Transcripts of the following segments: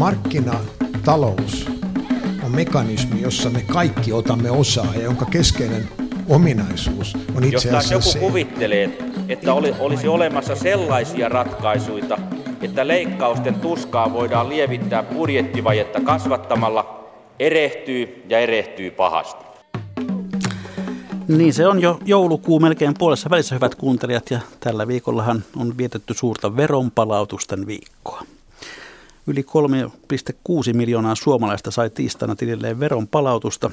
Markkinatalous on mekanismi, jossa me kaikki otamme osaa ja jonka keskeinen ominaisuus on itse Jos asiassa joku se, kuvittelee, että oli, olisi olemassa sellaisia ratkaisuja, että leikkausten tuskaa voidaan lievittää budjettivajetta kasvattamalla, erehtyy ja erehtyy pahasti. Niin se on jo joulukuu melkein puolessa välissä, hyvät kuuntelijat, ja tällä viikollahan on vietetty suurta veronpalautusten viikkoa. Yli 3,6 miljoonaa suomalaista sai tiistaina tililleen veronpalautusta.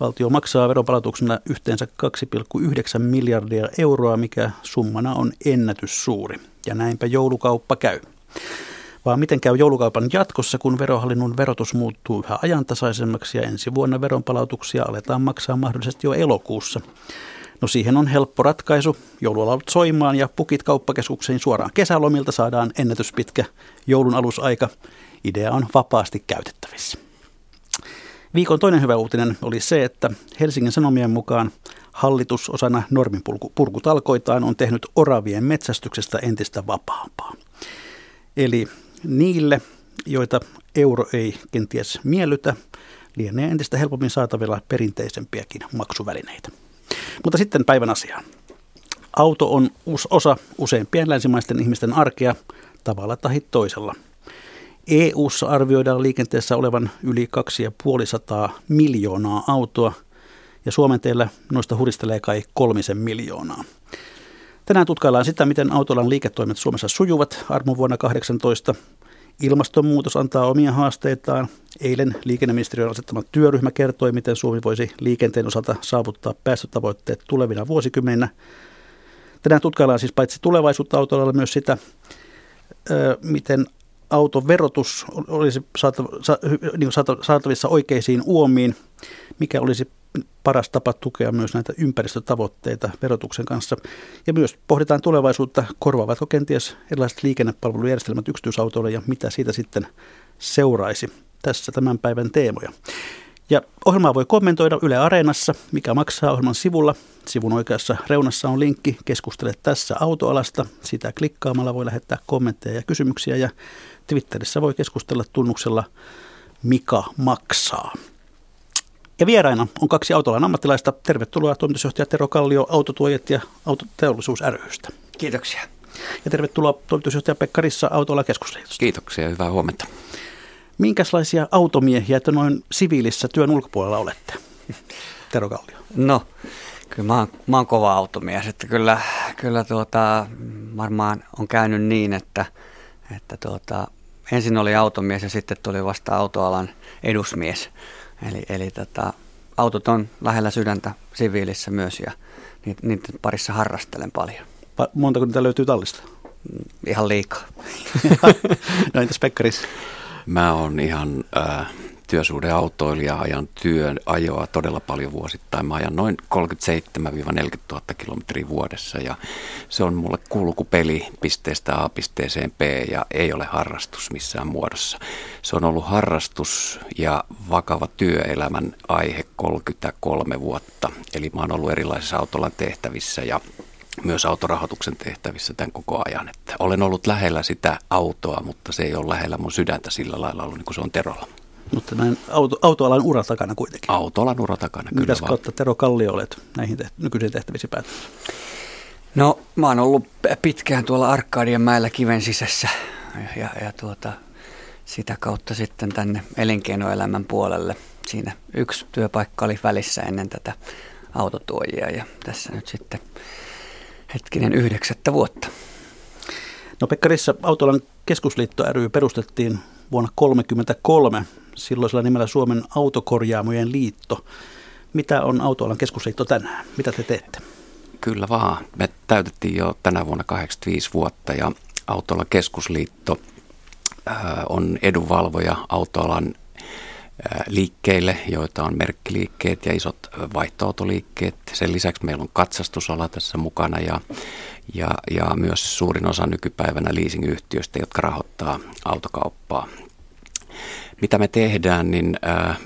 Valtio maksaa veronpalautuksena yhteensä 2,9 miljardia euroa, mikä summana on ennätyssuuri. Ja näinpä joulukauppa käy. Vaan miten käy joulukaupan jatkossa, kun verohallinnon verotus muuttuu yhä ajantasaisemmaksi ja ensi vuonna veronpalautuksia aletaan maksaa mahdollisesti jo elokuussa. No siihen on helppo ratkaisu. Joululaulut soimaan ja pukit kauppakeskuksiin suoraan kesälomilta saadaan ennätyspitkä joulun alusaika. Idea on vapaasti käytettävissä. Viikon toinen hyvä uutinen oli se, että Helsingin Sanomien mukaan hallitus osana norminpurkutalkoitaan on tehnyt oravien metsästyksestä entistä vapaampaa. Eli niille, joita euro ei kenties miellytä, lienee entistä helpommin saatavilla perinteisempiäkin maksuvälineitä. Mutta sitten päivän asiaan. Auto on osa useimpien länsimaisten ihmisten arkea tavalla tai toisella. EU:ssa arvioidaan liikenteessä olevan yli 250 miljoonaa autoa ja Suomen teillä noista huristelee kai kolmisen miljoonaa. Tänään tutkaillaan sitä, miten autolan liiketoimet Suomessa sujuvat armon vuonna 18. Ilmastonmuutos antaa omia haasteitaan. Eilen liikenneministeriön asettama työryhmä kertoi, miten Suomi voisi liikenteen osalta saavuttaa päästötavoitteet tulevina vuosikymmeninä. Tänään tutkaillaan siis paitsi tulevaisuutta autolla myös sitä, miten autoverotus olisi niin saatavissa oikeisiin uomiin, mikä olisi paras tapa tukea myös näitä ympäristötavoitteita verotuksen kanssa. Ja myös pohditaan tulevaisuutta, korvaavatko kenties erilaiset liikennepalvelujärjestelmät yksityisautoille ja mitä siitä sitten seuraisi. Tässä tämän päivän teemoja. Ja ohjelmaa voi kommentoida Yle Areenassa, mikä maksaa ohjelman sivulla. Sivun oikeassa reunassa on linkki Keskustele tässä autoalasta. Sitä klikkaamalla voi lähettää kommentteja ja kysymyksiä ja Twitterissä voi keskustella tunnuksella Mika maksaa. Ja vieraina on kaksi autoalan ammattilaista. Tervetuloa toimitusjohtaja Tero Kallio Autotuojat ja Autoteollisuus rystä. Kiitoksia. Ja tervetuloa toimitusjohtaja Pekka Rissa Autoalan keskusliitosta. Kiitoksia, hyvää huomenta. Minkälaisia automiehiä te noin siviilissä työn ulkopuolella olette, Tero Kallio? No, kyllä mä oon, mä oon kova automies, että kyllä, kyllä tuota, varmaan on käynyt niin, että, että tuota, ensin oli automies ja sitten tuli vasta autoalan edusmies. Eli, eli tota, autot on lähellä sydäntä siviilissä myös ja niiden parissa harrastelen paljon. Pa- montako niitä löytyy tallista? Ihan liikaa. no entäs Pekkaris? Mä oon ihan äh, työsuhdeautoilija, ajan työn ajoa todella paljon vuosittain. Mä ajan noin 37-40 000 kilometriä vuodessa ja se on mulle kulkupeli pisteestä A pisteeseen B ja ei ole harrastus missään muodossa. Se on ollut harrastus ja vakava työelämän aihe 33 vuotta. Eli mä oon ollut erilaisissa autolan tehtävissä ja myös autorahoituksen tehtävissä tämän koko ajan. Että olen ollut lähellä sitä autoa, mutta se ei ole lähellä mun sydäntä sillä lailla ollut niin kuin se on Terolla. Mutta näin auto, autoalan ura takana kuitenkin. Autoalan ura takana, kyllä Mitäs kautta Tero Kallio olet näihin teht- nykyisiin tehtävissä päättänyt? No mä oon ollut pitkään tuolla Arkadian mäellä kiven sisässä ja, ja, ja tuota, sitä kautta sitten tänne elinkeinoelämän puolelle. Siinä yksi työpaikka oli välissä ennen tätä autotuojia ja tässä nyt sitten hetkinen yhdeksättä vuotta. No Pekkarissa Autolan keskusliitto ry perustettiin vuonna 1933 silloisella nimellä Suomen autokorjaamojen liitto. Mitä on Autoalan keskusliitto tänään? Mitä te teette? Kyllä vaan. Me täytettiin jo tänä vuonna 85 vuotta ja Autoalan keskusliitto on edunvalvoja autoalan liikkeille, joita on merkkiliikkeet ja isot vaihtoautoliikkeet. Sen lisäksi meillä on katsastusala tässä mukana ja, ja, ja myös suurin osa nykypäivänä leasingyhtiöistä, jotka rahoittaa autokauppaa. Mitä me tehdään, niin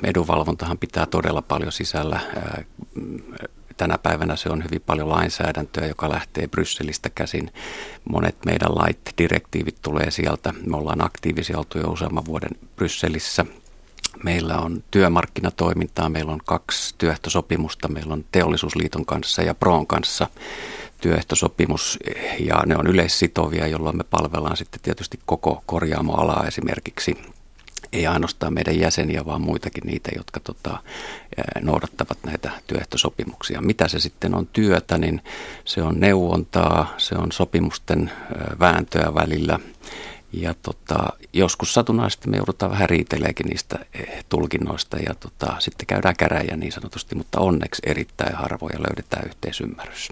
edunvalvontahan pitää todella paljon sisällä tänä päivänä se on hyvin paljon lainsäädäntöä, joka lähtee Brysselistä käsin. Monet meidän lait, direktiivit tulee sieltä. Me ollaan aktiivisia oltu jo useamman vuoden Brysselissä. Meillä on työmarkkinatoimintaa, meillä on kaksi työehtosopimusta, meillä on Teollisuusliiton kanssa ja Proon kanssa työehtosopimus ja ne on yleissitovia, jolloin me palvellaan sitten tietysti koko korjaamoalaa esimerkiksi ei ainoastaan meidän jäseniä, vaan muitakin niitä, jotka tota, noudattavat näitä työehtosopimuksia. Mitä se sitten on työtä, niin se on neuvontaa, se on sopimusten vääntöä välillä. Ja tota, joskus satunnaisesti me joudutaan vähän riiteleekin niistä eh, tulkinnoista ja tota, sitten käydään käräjä niin sanotusti, mutta onneksi erittäin harvoja löydetään yhteisymmärrys.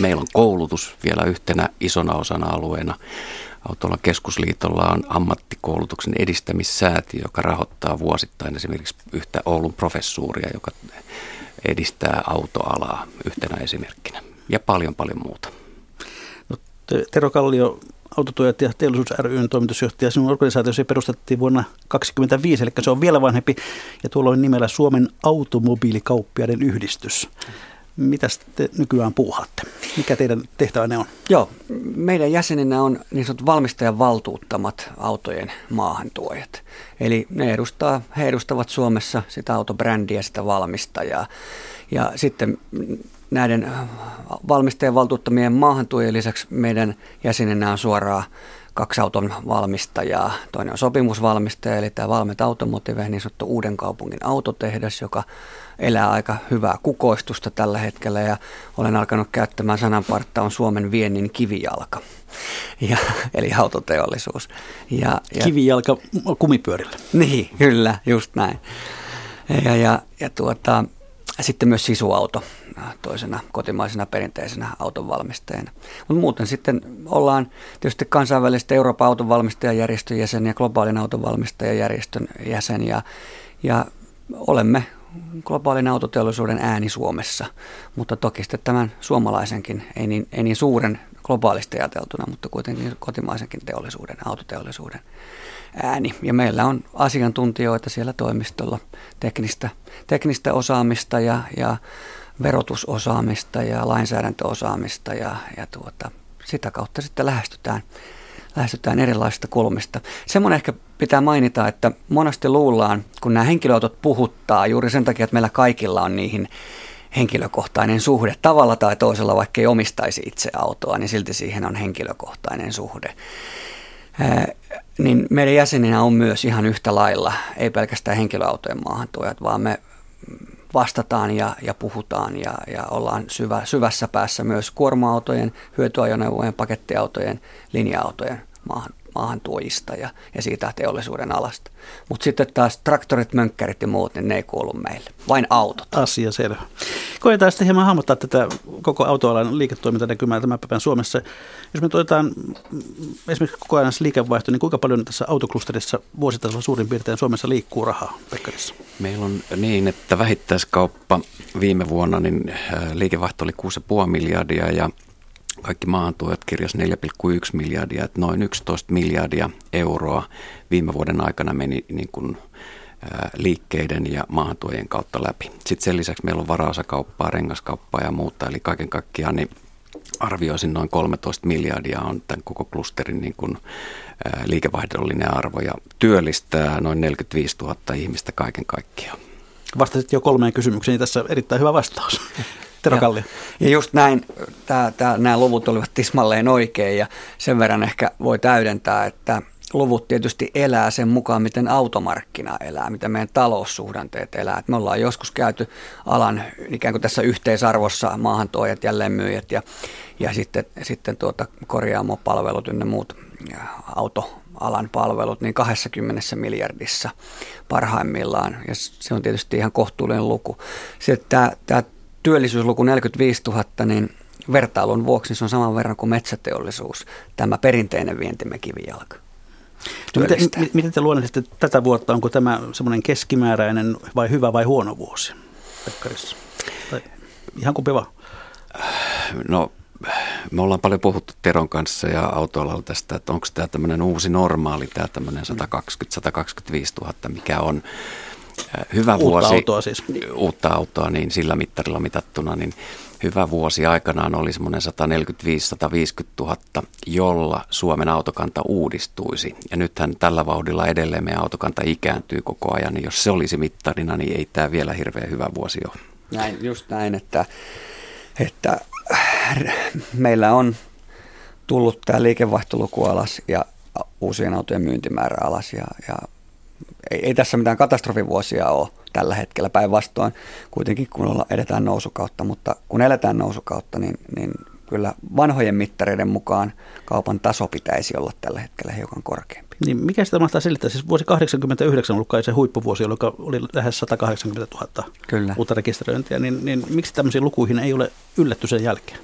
Meillä on koulutus vielä yhtenä isona osana alueena. Autolla keskusliitolla on ammattikoulutuksen edistämissäätiö, joka rahoittaa vuosittain esimerkiksi yhtä Oulun professuuria, joka edistää autoalaa yhtenä esimerkkinä. Ja paljon paljon muuta. No, Tero Kallio, Autotuojat ja teollisuus ryn toimitusjohtaja. Sinun organisaatiosi perustettiin vuonna 1925, eli se on vielä vanhempi, ja tuolla on nimellä Suomen automobiilikauppiaiden yhdistys. Mitä te nykyään puuhaatte? Mikä teidän tehtävänne on? Joo, meidän jäseninä on niin sanotut valmistajan valtuuttamat autojen maahantuojat. Eli ne edustaa, he edustavat Suomessa sitä autobrändiä, sitä valmistajaa. Ja sitten näiden valmistajan valtuuttamien maahantuojien lisäksi meidän jäsenenä on suoraan kaksi auton valmistajaa. Toinen on sopimusvalmistaja, eli tämä Valmet Automotive, niin sanottu Uuden kaupungin autotehdas, joka elää aika hyvää kukoistusta tällä hetkellä ja olen alkanut käyttämään sananpartta on Suomen viennin kivijalka, ja, eli autoteollisuus. Ja, ja, kivijalka kumipyörillä. Niin, kyllä, just näin. Ja, ja, ja tuota, sitten myös sisuauto toisena kotimaisena perinteisenä autonvalmistajana. Mutta muuten sitten ollaan tietysti kansainvälisesti Euroopan autonvalmistajajärjestön jäsen ja globaalin autonvalmistajajärjestön jäsen ja, ja olemme globaalin autoteollisuuden ääni Suomessa, mutta toki sitten tämän suomalaisenkin, ei niin, ei niin suuren globaalisti ajateltuna, mutta kuitenkin kotimaisenkin teollisuuden, autoteollisuuden ääni. Ja meillä on asiantuntijoita siellä toimistolla, teknistä, teknistä osaamista ja, ja verotusosaamista ja lainsäädäntöosaamista ja, ja tuota, sitä kautta sitten lähestytään, lähestytään erilaisista kulmista. Semmoinen ehkä pitää mainita, että monesti luullaan, kun nämä henkilöautot puhuttaa juuri sen takia, että meillä kaikilla on niihin henkilökohtainen suhde tavalla tai toisella, vaikka ei omistaisi itse autoa, niin silti siihen on henkilökohtainen suhde. Ää, niin meidän jäseninä on myös ihan yhtä lailla, ei pelkästään henkilöautojen maahantuojat, vaan me vastataan ja, ja puhutaan ja, ja ollaan syvä, syvässä päässä myös kuorma-autojen, hyötyajoneuvojen, pakettiautojen, linja-autojen maahan, maahantuojista ja, ja siitä teollisuuden alasta. Mutta sitten taas traktorit, mönkkärit ja muut, niin ne ei kuulu meille. Vain autot. Asia selvä. Koetaan sitten hieman hahmottaa tätä koko autoalan liiketoimintanäkymää tämän päivän Suomessa. Jos me toitaan esimerkiksi koko ajan liikevaihto, niin kuinka paljon tässä autoklusterissa vuositasolla suurin piirtein Suomessa liikkuu rahaa, Pekkarissa? Meillä on niin, että vähittäiskauppa viime vuonna niin äh, liikevaihto oli 6,5 miljardia ja kaikki maahantuojat kirjas 4,1 miljardia, että noin 11 miljardia euroa viime vuoden aikana meni niin kuin, liikkeiden ja maahantuojien kautta läpi. Sitten sen lisäksi meillä on varaosakauppaa, rengaskauppaa ja muuta, eli kaiken kaikkiaan niin arvioisin noin 13 miljardia on tämän koko klusterin niin kuin, liikevaihdollinen arvo ja työllistää noin 45 000 ihmistä kaiken kaikkiaan. Vastasit jo kolmeen kysymykseen, niin tässä erittäin hyvä vastaus. Tero Kallio. Ja just näin, tää, tää, nämä luvut olivat tismalleen oikein ja sen verran ehkä voi täydentää, että luvut tietysti elää sen mukaan, miten automarkkina elää, miten meidän taloussuhdanteet elää. Et me ollaan joskus käyty alan ikään kuin tässä yhteisarvossa maahantuojat, jälleenmyyjät ja, ja sitten, sitten tuota korjaamopalvelut ynnä muut autoalan palvelut, niin 20 miljardissa parhaimmillaan. Ja se on tietysti ihan kohtuullinen luku. Sitten tämä, tämä työllisyysluku 45 000, niin vertailun vuoksi se on saman verran kuin metsäteollisuus, tämä perinteinen vientimme kivijalka. No miten, miten te luonnehditte tätä vuotta? Onko tämä semmoinen keskimääräinen vai hyvä vai huono vuosi Pekkarissa? Tai ihan kumpi vaan? No me ollaan paljon puhuttu Teron kanssa ja autoalalla tästä, että onko tämä tämmöinen uusi normaali, tämä tämmöinen 120-125 000, mikä on hyvä uutta vuosi, autoa siis. uutta autoa, niin sillä mittarilla mitattuna, niin hyvä vuosi aikanaan oli semmoinen 145-150 000, jolla Suomen autokanta uudistuisi. Ja nythän tällä vauhdilla edelleen meidän autokanta ikääntyy koko ajan, niin jos se olisi mittarina, niin ei tämä vielä hirveän hyvä vuosi ole. Näin, just näin, että, että meillä on tullut tämä liikevaihtoluku alas ja uusien autojen myyntimäärä alas ja, ja ei, ei tässä mitään katastrofivuosia ole tällä hetkellä päinvastoin kuitenkin kun olla, edetään nousukautta, mutta kun eletään nousukautta, niin, niin kyllä vanhojen mittareiden mukaan kaupan taso pitäisi olla tällä hetkellä hiukan korkeampi. Niin mikä sitä mahtaa selittää? Siis vuosi 89 on ollut kai se huippuvuosi, jolloin oli lähes 180 000 kyllä. uutta rekisteröintiä, niin, niin miksi tämmöisiin lukuihin ei ole ylletty sen jälkeen?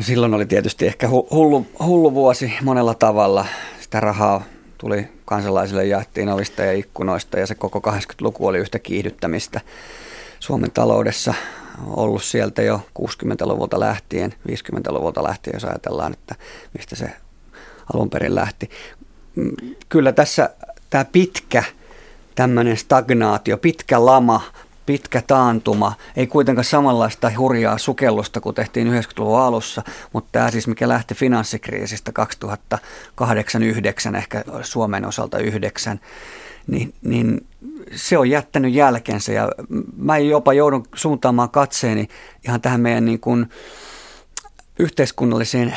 Silloin oli tietysti ehkä hullu, hullu vuosi monella tavalla. Sitä rahaa tuli kansalaisille jaettiin ovista ja ikkunoista ja se koko 80-luku oli yhtä kiihdyttämistä Suomen taloudessa ollut sieltä jo 60-luvulta lähtien, 50-luvulta lähtien, jos ajatellaan, että mistä se alun perin lähti. Mm, kyllä tässä tämä pitkä tämmöinen stagnaatio, pitkä lama, pitkä taantuma, ei kuitenkaan samanlaista hurjaa sukellusta kuin tehtiin 90-luvun alussa, mutta tämä siis mikä lähti finanssikriisistä 2008-2009, ehkä Suomen osalta 9, niin, niin se on jättänyt jälkensä. Ja mä jopa joudun suuntaamaan katseeni ihan tähän meidän niin kuin yhteiskunnalliseen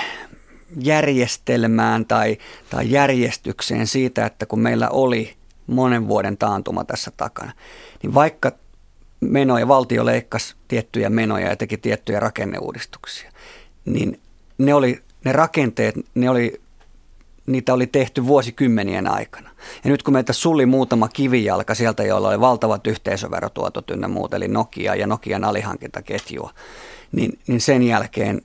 järjestelmään tai, tai järjestykseen siitä, että kun meillä oli monen vuoden taantuma tässä takana, niin vaikka menoja, valtio leikkasi tiettyjä menoja ja teki tiettyjä rakenneuudistuksia, niin ne, oli, ne rakenteet, ne oli, niitä oli tehty vuosikymmenien aikana. Ja nyt kun meitä suli muutama kivijalka sieltä, joilla oli valtavat yhteisöverotuotot ynnä muut, eli Nokia ja Nokian alihankintaketjua, niin, niin sen jälkeen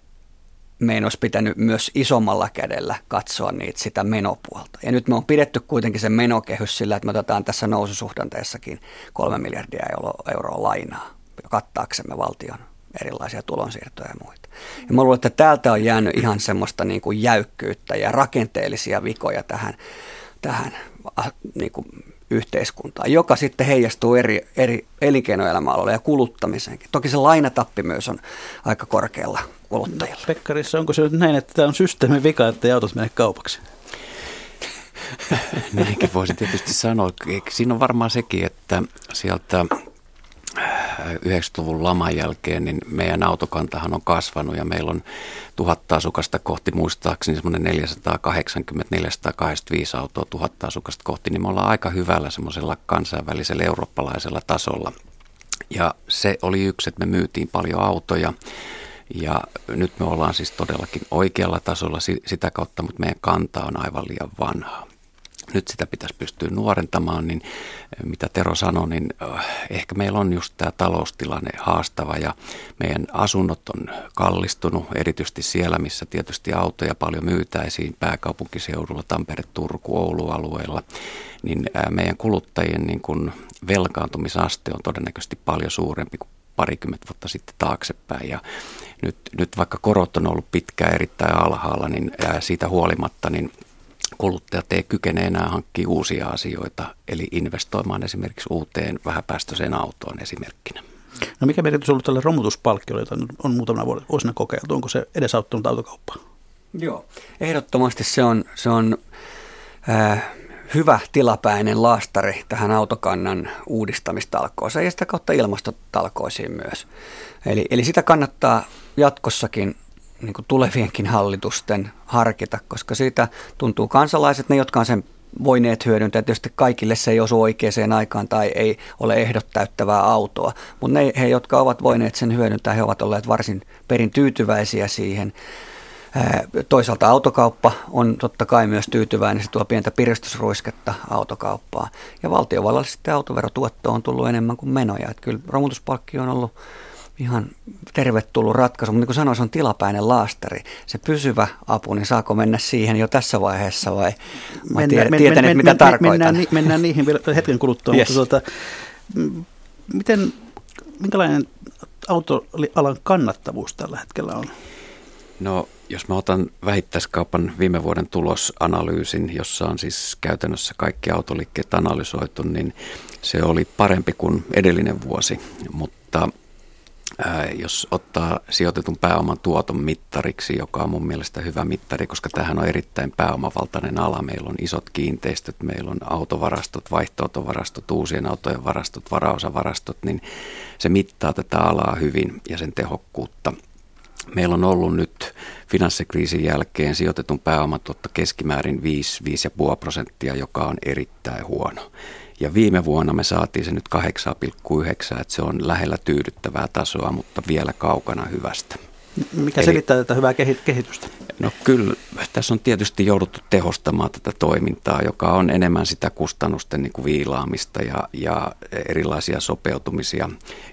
meidän olisi pitänyt myös isommalla kädellä katsoa niitä sitä menopuolta. Ja nyt me on pidetty kuitenkin se menokehys sillä, että me otetaan tässä noususuhdanteessakin kolme miljardia euroa lainaa kattaaksemme valtion erilaisia tulonsiirtoja ja muita. Ja mä luulen, että täältä on jäänyt ihan semmoista niin kuin jäykkyyttä ja rakenteellisia vikoja tähän, tähän niin kuin yhteiskuntaan, joka sitten heijastuu eri, eri elinkeinoelämäaloille ja kuluttamiseenkin. Toki se lainatappi myös on aika korkealla kuluttajilla. Pekkarissa, onko se nyt näin, että tämä on systeemin vika, että ei autot mene kaupaksi? Näinkin voisi tietysti sanoa. Siinä on varmaan sekin, että sieltä 90-luvun laman jälkeen, niin meidän autokantahan on kasvanut ja meillä on tuhatta asukasta kohti, muistaakseni semmoinen 480-485 autoa tuhatta asukasta kohti, niin me ollaan aika hyvällä semmoisella kansainvälisellä eurooppalaisella tasolla. Ja se oli yksi, että me myytiin paljon autoja ja nyt me ollaan siis todellakin oikealla tasolla sitä kautta, mutta meidän kanta on aivan liian vanha. Nyt sitä pitäisi pystyä nuorentamaan, niin eh, mitä Tero sanoi, niin eh, ehkä meillä on just tämä taloustilanne haastava ja meidän asunnot on kallistunut, erityisesti siellä, missä tietysti autoja paljon myytäisiin pääkaupunkiseudulla, Tampere, Turku, Oulu-alueella, niin eh, meidän kuluttajien niin kun velkaantumisaste on todennäköisesti paljon suurempi kuin parikymmentä vuotta sitten taaksepäin. Ja nyt, nyt vaikka korot on ollut pitkään erittäin alhaalla, niin siitä huolimatta, niin kuluttajat ei kykene enää hankkia uusia asioita, eli investoimaan esimerkiksi uuteen vähäpäästöiseen autoon esimerkkinä. No mikä merkitys on ollut tälle romutuspalkkiolle, jota on muutamana vuosina kokeiltu? Onko se edesauttanut autokauppaa? Joo, ehdottomasti se on, se on äh, hyvä tilapäinen laastari tähän autokannan uudistamistalkooseen ja sitä kautta ilmastotalkoisiin myös. Eli, eli sitä kannattaa jatkossakin niin kuin tulevienkin hallitusten harkita, koska siitä tuntuu kansalaiset, ne jotka on sen voineet hyödyntää. Tietysti kaikille se ei osu oikeaan aikaan tai ei ole ehdot täyttävää autoa, mutta ne he, jotka ovat voineet sen hyödyntää, he ovat olleet varsin perin tyytyväisiä siihen. Toisaalta autokauppa on totta kai myös tyytyväinen, se tuo pientä piristysruisketta autokauppaa. Ja valtiovallalle sitten autoverotuotto on tullut enemmän kuin menoja. Että kyllä romutuspalkki on ollut ihan tervetullut ratkaisu, mutta niin kuin sanoin, se on tilapäinen laastari. Se pysyvä apu, niin saako mennä siihen jo tässä vaiheessa vai, vai mennään, tiedän, men, men, mitä men, tarkoitan? Mennään, mennään niihin vielä hetken kuluttua, yes. mutta tuota, miten, minkälainen autoalan kannattavuus tällä hetkellä on? No jos mä otan vähittäiskaupan viime vuoden tulosanalyysin, jossa on siis käytännössä kaikki autoliikkeet analysoitu, niin se oli parempi kuin edellinen vuosi, mutta jos ottaa sijoitetun pääoman tuoton mittariksi, joka on mun mielestä hyvä mittari, koska tähän on erittäin pääomavaltainen ala. Meillä on isot kiinteistöt, meillä on autovarastot, vaihtoautovarastot, uusien autojen varastot, varaosavarastot, niin se mittaa tätä alaa hyvin ja sen tehokkuutta. Meillä on ollut nyt finanssikriisin jälkeen sijoitetun pääoman tuotto keskimäärin 5-5,5 prosenttia, joka on erittäin huono. Ja viime vuonna me saatiin se nyt 8,9, että se on lähellä tyydyttävää tasoa, mutta vielä kaukana hyvästä. Mikä Eli, selittää tätä hyvää kehitystä? No kyllä, tässä on tietysti jouduttu tehostamaan tätä toimintaa, joka on enemmän sitä kustannusten niin kuin viilaamista ja, ja erilaisia sopeutumisia.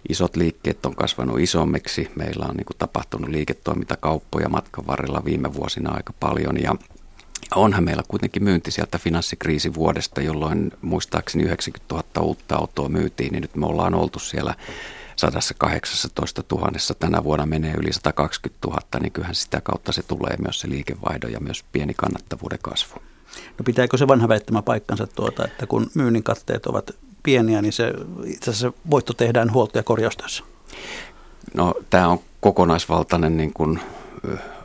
Isot liikkeet on kasvanut isommiksi. Meillä on niin kuin tapahtunut liiketoimintakauppoja matkan varrella viime vuosina aika paljon ja onhan meillä kuitenkin myynti sieltä finanssikriisin vuodesta, jolloin muistaakseni 90 000 uutta autoa myytiin, niin nyt me ollaan oltu siellä 118 000, tänä vuonna menee yli 120 000, niin kyllähän sitä kautta se tulee myös se liikevaihdon ja myös pieni kannattavuuden kasvu. No pitääkö se vanha väittämä paikkansa tuota, että kun myynnin katteet ovat pieniä, niin se, itse asiassa voitto tehdään huolto- ja korjaustyössä? No tämä on kokonaisvaltainen niin kuin,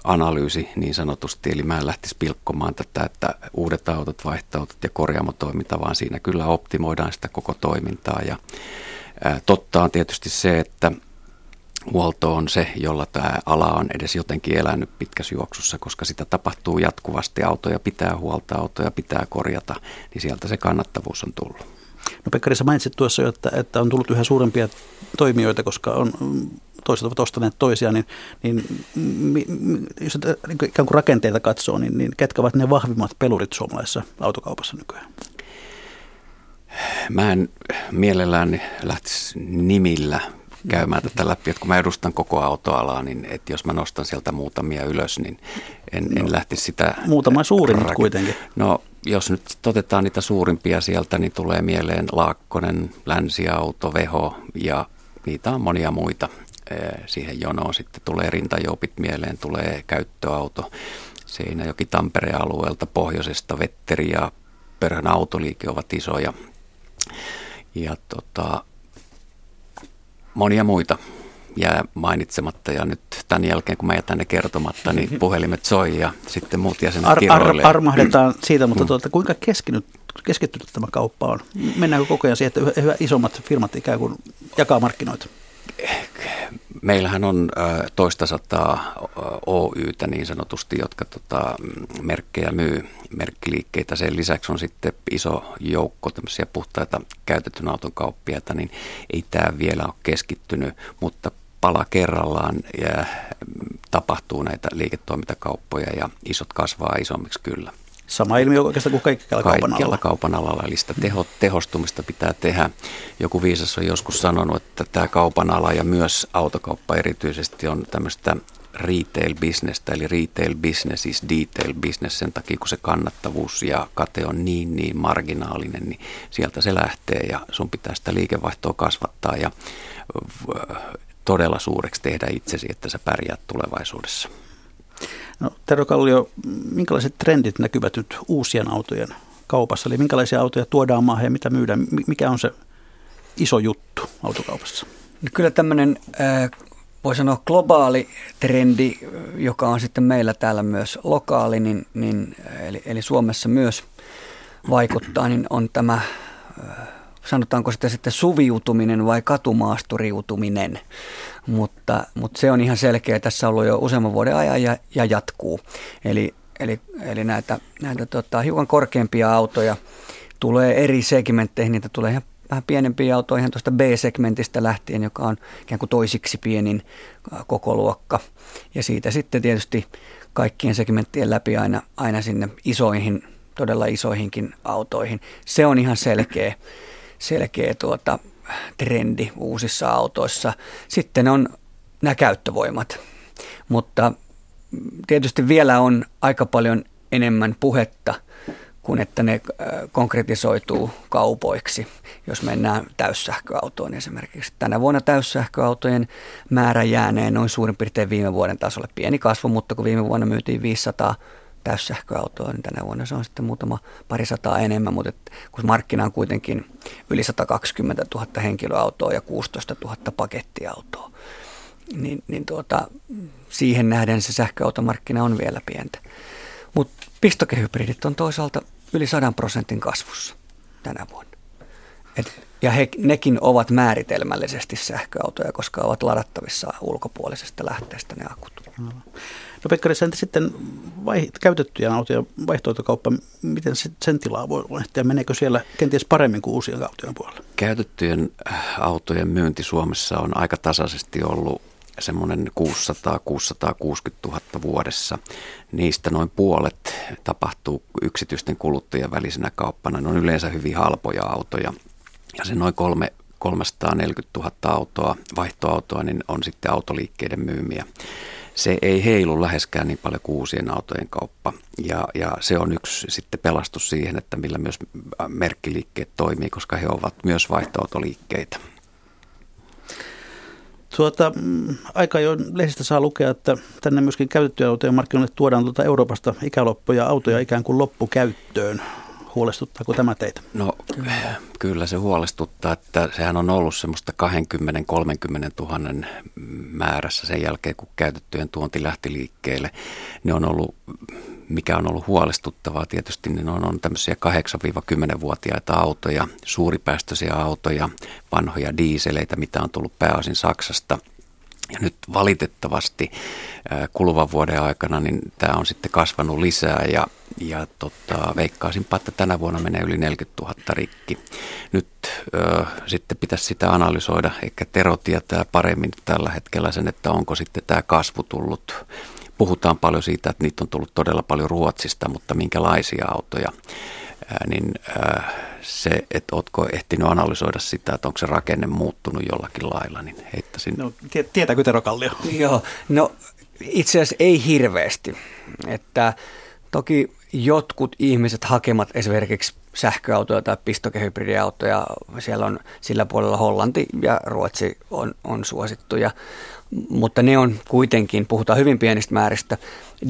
analyysi niin sanotusti, eli mä en lähtisi pilkkomaan tätä, että uudet autot, vaihtoautot ja korjaamotoiminta, vaan siinä kyllä optimoidaan sitä koko toimintaa. Ja totta on tietysti se, että huolto on se, jolla tämä ala on edes jotenkin elänyt pitkässä juoksussa, koska sitä tapahtuu jatkuvasti. Autoja pitää huolta, autoja pitää korjata, niin sieltä se kannattavuus on tullut. No Pekkari, sä mainitsit tuossa jo, että, että on tullut yhä suurempia toimijoita, koska on toiset ovat ostaneet toisia, niin, niin jos niin ikään kuin rakenteita katsoo, niin, niin ketkä ovat ne vahvimmat pelurit suomalaisessa autokaupassa nykyään? Mä en mielellään lähtisi nimillä käymään tätä läpi, että kun mä edustan koko autoalaa, niin että jos mä nostan sieltä muutamia ylös, niin en, no, en lähtisi sitä... Muutama suuri nyt kuitenkin. No jos nyt otetaan niitä suurimpia sieltä, niin tulee mieleen Laakkonen, Länsiauto, Veho ja niitä on monia muita. Siihen jonoon sitten tulee rintajoupit mieleen, tulee käyttöauto Seinäjoki Tampereen alueelta, pohjoisesta Vetteri ja Perhön autoliike ovat isoja. Ja tota, monia muita jää mainitsematta ja nyt tämän jälkeen, kun mä jätän ne kertomatta, niin puhelimet soi ja sitten muut jäsenet ar- ar- Armahdetaan siitä, mutta tuota, kuinka keskinyt, keskittynyt tämä kauppa on? Mennäänkö koko ajan siihen, että yhä, isommat firmat ikään kuin jakaa markkinoita? Meillähän on toista sataa Oytä niin sanotusti, jotka tota, merkkejä myy, merkkiliikkeitä. Sen lisäksi on sitten iso joukko tämmöisiä puhtaita käytetyn auton kauppiaita, niin ei tämä vielä ole keskittynyt, mutta pala kerrallaan ja tapahtuu näitä liiketoimintakauppoja ja isot kasvaa isommiksi kyllä. Sama ilmiö oikeastaan kuin kaikkialla kaupan alalla. Kaikkialla kaupan alalla, eli sitä teho, tehostumista pitää tehdä. Joku viisas on joskus sanonut, että tämä kaupan ala ja myös autokauppa erityisesti on tämmöistä retail businessta, eli retail business is detail business sen takia, kun se kannattavuus ja kate on niin niin marginaalinen, niin sieltä se lähtee ja sun pitää sitä liikevaihtoa kasvattaa ja todella suureksi tehdä itsesi, että sä pärjäät tulevaisuudessa. No, Tero Kallio, minkälaiset trendit näkyvät nyt uusien autojen kaupassa? Eli minkälaisia autoja tuodaan maahan ja mitä myydään? Mikä on se iso juttu autokaupassa? No kyllä tämmöinen, äh, voi sanoa globaali trendi, joka on sitten meillä täällä myös lokaali, niin, niin, eli, eli Suomessa myös vaikuttaa, niin on tämä, äh, sanotaanko sitä sitten suviutuminen vai katumaasturiutuminen mutta, mutta se on ihan selkeä. Tässä on ollut jo useamman vuoden ajan ja, ja jatkuu. Eli, eli, eli näitä, näitä tota, hiukan korkeampia autoja tulee eri segmentteihin, niitä tulee ihan vähän pienempiä autoja ihan tuosta B-segmentistä lähtien, joka on ikään kuin toisiksi pienin koko luokka. Ja siitä sitten tietysti kaikkien segmenttien läpi aina, aina sinne isoihin, todella isoihinkin autoihin. Se on ihan selkeä, selkeä tuota, trendi uusissa autoissa. Sitten on nämä käyttövoimat, mutta tietysti vielä on aika paljon enemmän puhetta kuin että ne äh, konkretisoituu kaupoiksi, jos mennään täyssähköautoon esimerkiksi. Tänä vuonna täyssähköautojen määrä jäänee noin suurin piirtein viime vuoden tasolle. Pieni kasvu, mutta kun viime vuonna myytiin 500 täyssähköautoa, niin tänä vuonna se on sitten muutama pari sataa enemmän, mutta kun markkina on kuitenkin yli 120 000 henkilöautoa ja 16 000 pakettiautoa, niin, niin tuota, siihen nähden se sähköautomarkkina on vielä pientä. Mutta pistokehybridit on toisaalta yli 100 prosentin kasvussa tänä vuonna. Et, ja he, nekin ovat määritelmällisesti sähköautoja, koska ovat ladattavissa ulkopuolisesta lähteestä ne akut. No Pekkari, entä sitten vai, käytettyjä autoja vaihtoehtokauppa, miten sen tilaa voi ja Meneekö siellä kenties paremmin kuin uusien autojen puolella? Käytettyjen äh, autojen myynti Suomessa on aika tasaisesti ollut semmoinen 600-660 000 vuodessa. Niistä noin puolet tapahtuu yksityisten kuluttajien välisenä kauppana. Ne on yleensä hyvin halpoja autoja. Ja se noin kolme, 340 000 autoa, vaihtoautoa, niin on sitten autoliikkeiden myymiä se ei heilu läheskään niin paljon kuin uusien autojen kauppa. Ja, ja se on yksi sitten pelastus siihen, että millä myös merkkiliikkeet toimii, koska he ovat myös vaihtoautoliikkeitä. Tuota, mm, aika jo lehdistä saa lukea, että tänne myöskin käytettyjä autojen markkinoille tuodaan tuota Euroopasta ikäloppuja autoja ikään kuin loppukäyttöön. Huolestuttaako tämä teitä? No kyllä se huolestuttaa, että sehän on ollut semmoista 20-30 000 määrässä sen jälkeen, kun käytettyjen tuonti lähti liikkeelle. Ne on ollut, mikä on ollut huolestuttavaa tietysti, niin on, on tämmöisiä 8-10-vuotiaita autoja, suuripäästöisiä autoja, vanhoja diiseleitä, mitä on tullut pääosin Saksasta – ja nyt valitettavasti kuluvan vuoden aikana niin tämä on sitten kasvanut lisää ja, ja tota, veikkaisinpa, että tänä vuonna menee yli 40 000 rikki. Nyt ö, sitten pitäisi sitä analysoida, ehkä Tero tietää paremmin tällä hetkellä sen, että onko sitten tämä kasvu tullut. Puhutaan paljon siitä, että niitä on tullut todella paljon Ruotsista, mutta minkälaisia autoja, ää, niin ää, se, että oletko ehtinyt analysoida sitä, että onko se rakenne muuttunut jollakin lailla, niin heittäisin. No, tietääkö Tero Kallio? Joo, no itse asiassa ei hirveästi. Että toki jotkut ihmiset hakemat esimerkiksi sähköautoja tai pistokehybridiautoja, siellä on sillä puolella Hollanti ja Ruotsi on, on suosittuja, mutta ne on kuitenkin, puhutaan hyvin pienistä määristä,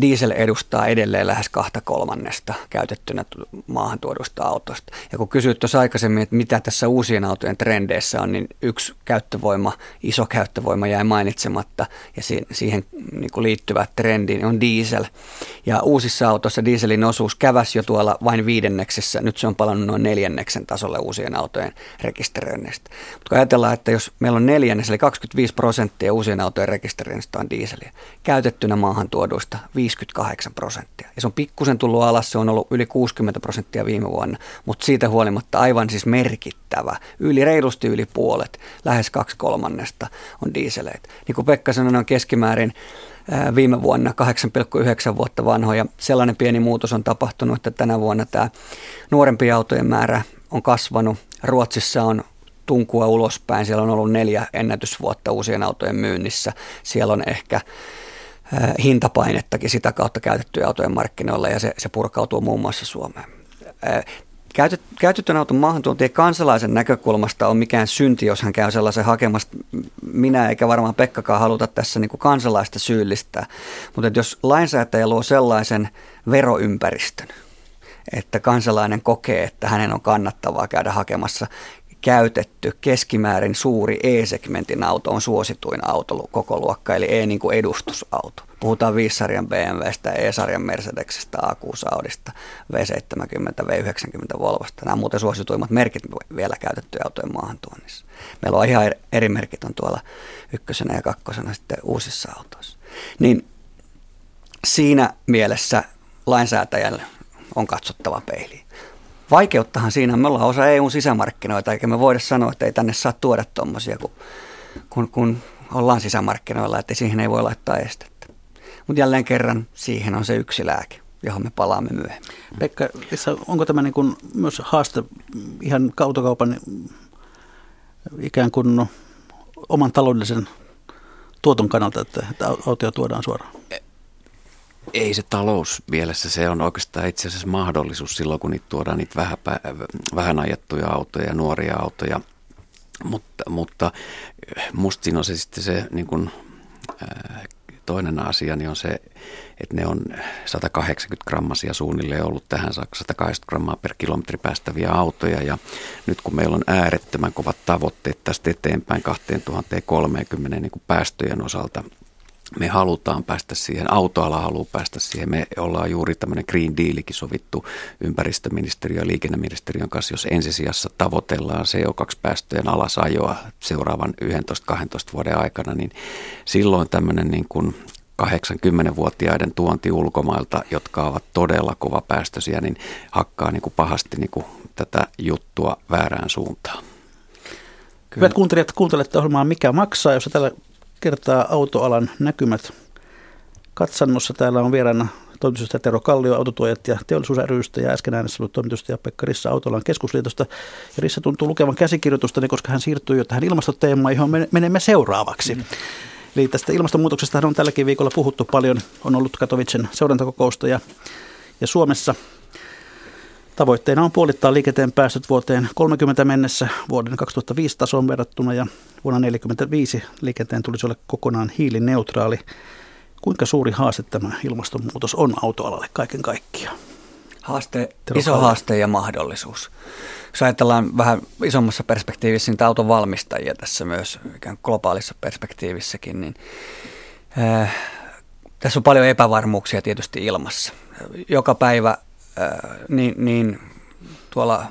diesel edustaa edelleen lähes kahta kolmannesta käytettynä maahan tuodusta autosta. Ja kun kysyit tuossa aikaisemmin, että mitä tässä uusien autojen trendeissä on, niin yksi käyttövoima, iso käyttövoima jäi mainitsematta ja siihen niin kuin liittyvä trendi on diesel. Ja uusissa autoissa dieselin osuus käväsi jo tuolla vain viidenneksessä, nyt se on palannut noin neljänneksen tasolle uusien autojen rekisteröinnistä. Mutta kun ajatellaan, että jos meillä on neljännes, eli 25 prosenttia uusien autojen rekisteröinnistä on dieseliä, käytettynä maahan tuoduista 58 prosenttia. Ja se on pikkusen tullut alas, se on ollut yli 60 prosenttia viime vuonna, mutta siitä huolimatta aivan siis merkittävä. Yli reilusti yli puolet, lähes kaksi kolmannesta on dieseleitä. Niin kuin Pekka sanoi, on keskimäärin viime vuonna 8,9 vuotta vanhoja. Sellainen pieni muutos on tapahtunut, että tänä vuonna tämä nuorempien autojen määrä on kasvanut. Ruotsissa on tunkua ulospäin. Siellä on ollut neljä ennätysvuotta uusien autojen myynnissä. Siellä on ehkä hintapainettakin sitä kautta käytettyjä autojen markkinoilla ja se, se purkautuu muun muassa Suomeen. Käytet, käytetyn auton maahantuonti kansalaisen näkökulmasta on mikään synti, jos hän käy sellaisen hakemasta. Minä eikä varmaan Pekkakaan haluta tässä niin kuin kansalaista syyllistää. Mutta jos lainsäätäjä luo sellaisen veroympäristön, että kansalainen kokee, että hänen on kannattavaa käydä hakemassa käytetty keskimäärin suuri E-segmentin auto on suosituin auto koko luokka, eli E niin kuin edustusauto. Puhutaan 5-sarjan BMWstä, E-sarjan Mercedeksestä, A6 Audista, V70, V90 Volvosta. Nämä on muuten suosituimmat merkit vielä käytettyjä autojen maahantuonnissa. Meillä on ihan eri merkit on tuolla ykkösenä ja kakkosena sitten uusissa autoissa. Niin siinä mielessä lainsäätäjälle on katsottava peiliin. Vaikeuttahan siinä, me ollaan osa EUn sisämarkkinoita, eikä me voida sanoa, että ei tänne saa tuoda tuommoisia, kun, kun, kun ollaan sisämarkkinoilla, että siihen ei voi laittaa estettä. Mutta jälleen kerran siihen on se yksi lääke, johon me palaamme myöhemmin. Pekka, onko tämä niin kuin myös haaste ihan kautokaupan ikään kuin oman taloudellisen tuoton kannalta, että, autoja tuodaan suoraan? Ei se talousmielessä, se on oikeastaan itse asiassa mahdollisuus silloin, kun niitä tuodaan niitä vähän, vähän ajettuja autoja ja nuoria autoja. Mutta, mutta musta siinä on se sitten se niin kuin, toinen asia niin on se, että ne on 180 grammasia suunnilleen ollut tähän saakka 180 grammaa per kilometri päästäviä autoja ja nyt kun meillä on äärettömän kovat tavoitteet tästä eteenpäin 2030 niin kuin päästöjen osalta, me halutaan päästä siihen, autoala haluaa päästä siihen. Me ollaan juuri tämmöinen Green Dealikin sovittu ympäristöministeriö ja liikenneministeriön kanssa, jos ensisijassa tavoitellaan CO2-päästöjen alasajoa seuraavan 11-12 vuoden aikana, niin silloin tämmöinen niin kuin 80-vuotiaiden tuonti ulkomailta, jotka ovat todella kova päästöisiä, niin hakkaa niin kuin pahasti niin kuin tätä juttua väärään suuntaan. Kyllä. Hyvät kuuntelijat, kuuntelette ohjelmaa Mikä maksaa, jossa tällä kertaa autoalan näkymät katsannossa. Täällä on vieraana toimitusjohtaja Tero Kallio, autotuojat ja teollisuus rystä ja äsken äänessä ollut toimitusjohtaja Pekka Rissa Autolan keskusliitosta. Ja Rissa tuntuu lukevan käsikirjoitusta, niin koska hän siirtyy jo tähän ilmastoteemaan, johon menemme seuraavaksi. Mm. Eli tästä ilmastonmuutoksesta on tälläkin viikolla puhuttu paljon. On ollut Katowicen seurantakokousta ja, ja Suomessa Tavoitteena on puolittaa liikenteen päästöt vuoteen 30 mennessä vuoden 2005 tasoon verrattuna ja vuonna 1945 liikenteen tulisi olla kokonaan hiilineutraali. Kuinka suuri haaste tämä ilmastonmuutos on autoalalle kaiken kaikkiaan? Haaste, iso haaste ja mahdollisuus. Jos ajatellaan vähän isommassa perspektiivissä niitä auton valmistajia tässä myös ikään globaalissa perspektiivissäkin, niin äh, tässä on paljon epävarmuuksia tietysti ilmassa. Joka päivä niin, niin tuolla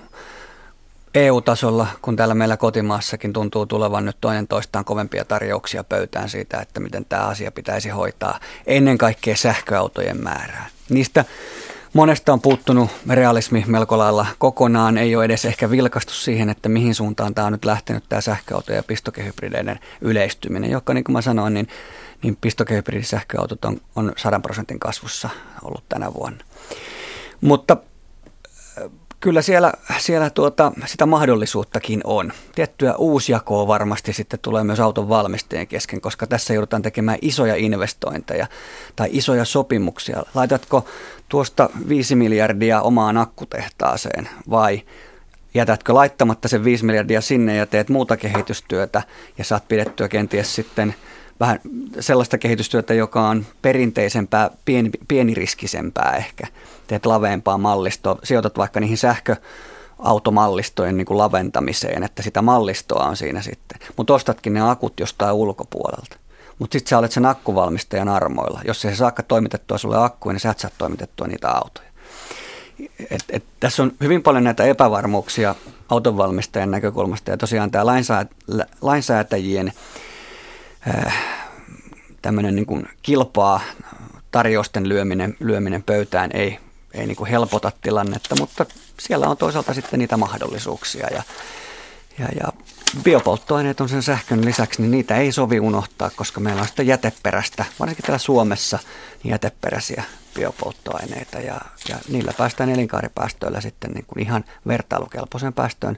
EU-tasolla, kun täällä meillä kotimaassakin tuntuu tulevan nyt toinen toistaan kovempia tarjouksia pöytään siitä, että miten tämä asia pitäisi hoitaa ennen kaikkea sähköautojen määrää. Niistä monesta on puuttunut realismi melko lailla kokonaan, ei ole edes ehkä vilkastu siihen, että mihin suuntaan tämä on nyt lähtenyt tämä sähköauto- ja pistokehybrideiden yleistyminen, joka niin kuin mä sanoin, niin, niin pistokehybridisähköautot on, on 100 prosentin kasvussa ollut tänä vuonna. Mutta äh, kyllä siellä, siellä tuota, sitä mahdollisuuttakin on. Tiettyä uusjakoa varmasti sitten tulee myös auton valmistajien kesken, koska tässä joudutaan tekemään isoja investointeja tai isoja sopimuksia. Laitatko tuosta 5 miljardia omaan akkutehtaaseen vai jätätkö laittamatta sen 5 miljardia sinne ja teet muuta kehitystyötä ja saat pidettyä kenties sitten vähän sellaista kehitystyötä, joka on perinteisempää, pieni, pieniriskisempää ehkä – teet laveempaa mallistoa, sijoitat vaikka niihin sähkö automallistojen niin kuin laventamiseen, että sitä mallistoa on siinä sitten. Mutta ostatkin ne akut jostain ulkopuolelta. Mutta sitten sä olet sen akkuvalmistajan armoilla. Jos se saakka toimitettua sulle akkuja, niin sä et saa toimitettua niitä autoja. Et, et, tässä on hyvin paljon näitä epävarmuuksia autonvalmistajan näkökulmasta ja tosiaan tämä lainsää, lainsäätäjien tämmöinen niin kilpaa tarjousten lyöminen, lyöminen pöytään ei ei niin kuin helpota tilannetta, mutta siellä on toisaalta sitten niitä mahdollisuuksia ja, ja, ja biopolttoaineet on sen sähkön lisäksi, niin niitä ei sovi unohtaa, koska meillä on sitten jäteperäistä, varsinkin täällä Suomessa, niin jäteperäisiä biopolttoaineita ja, ja niillä päästään elinkaaripäästöillä sitten niin kuin ihan vertailukelpoisen päästöön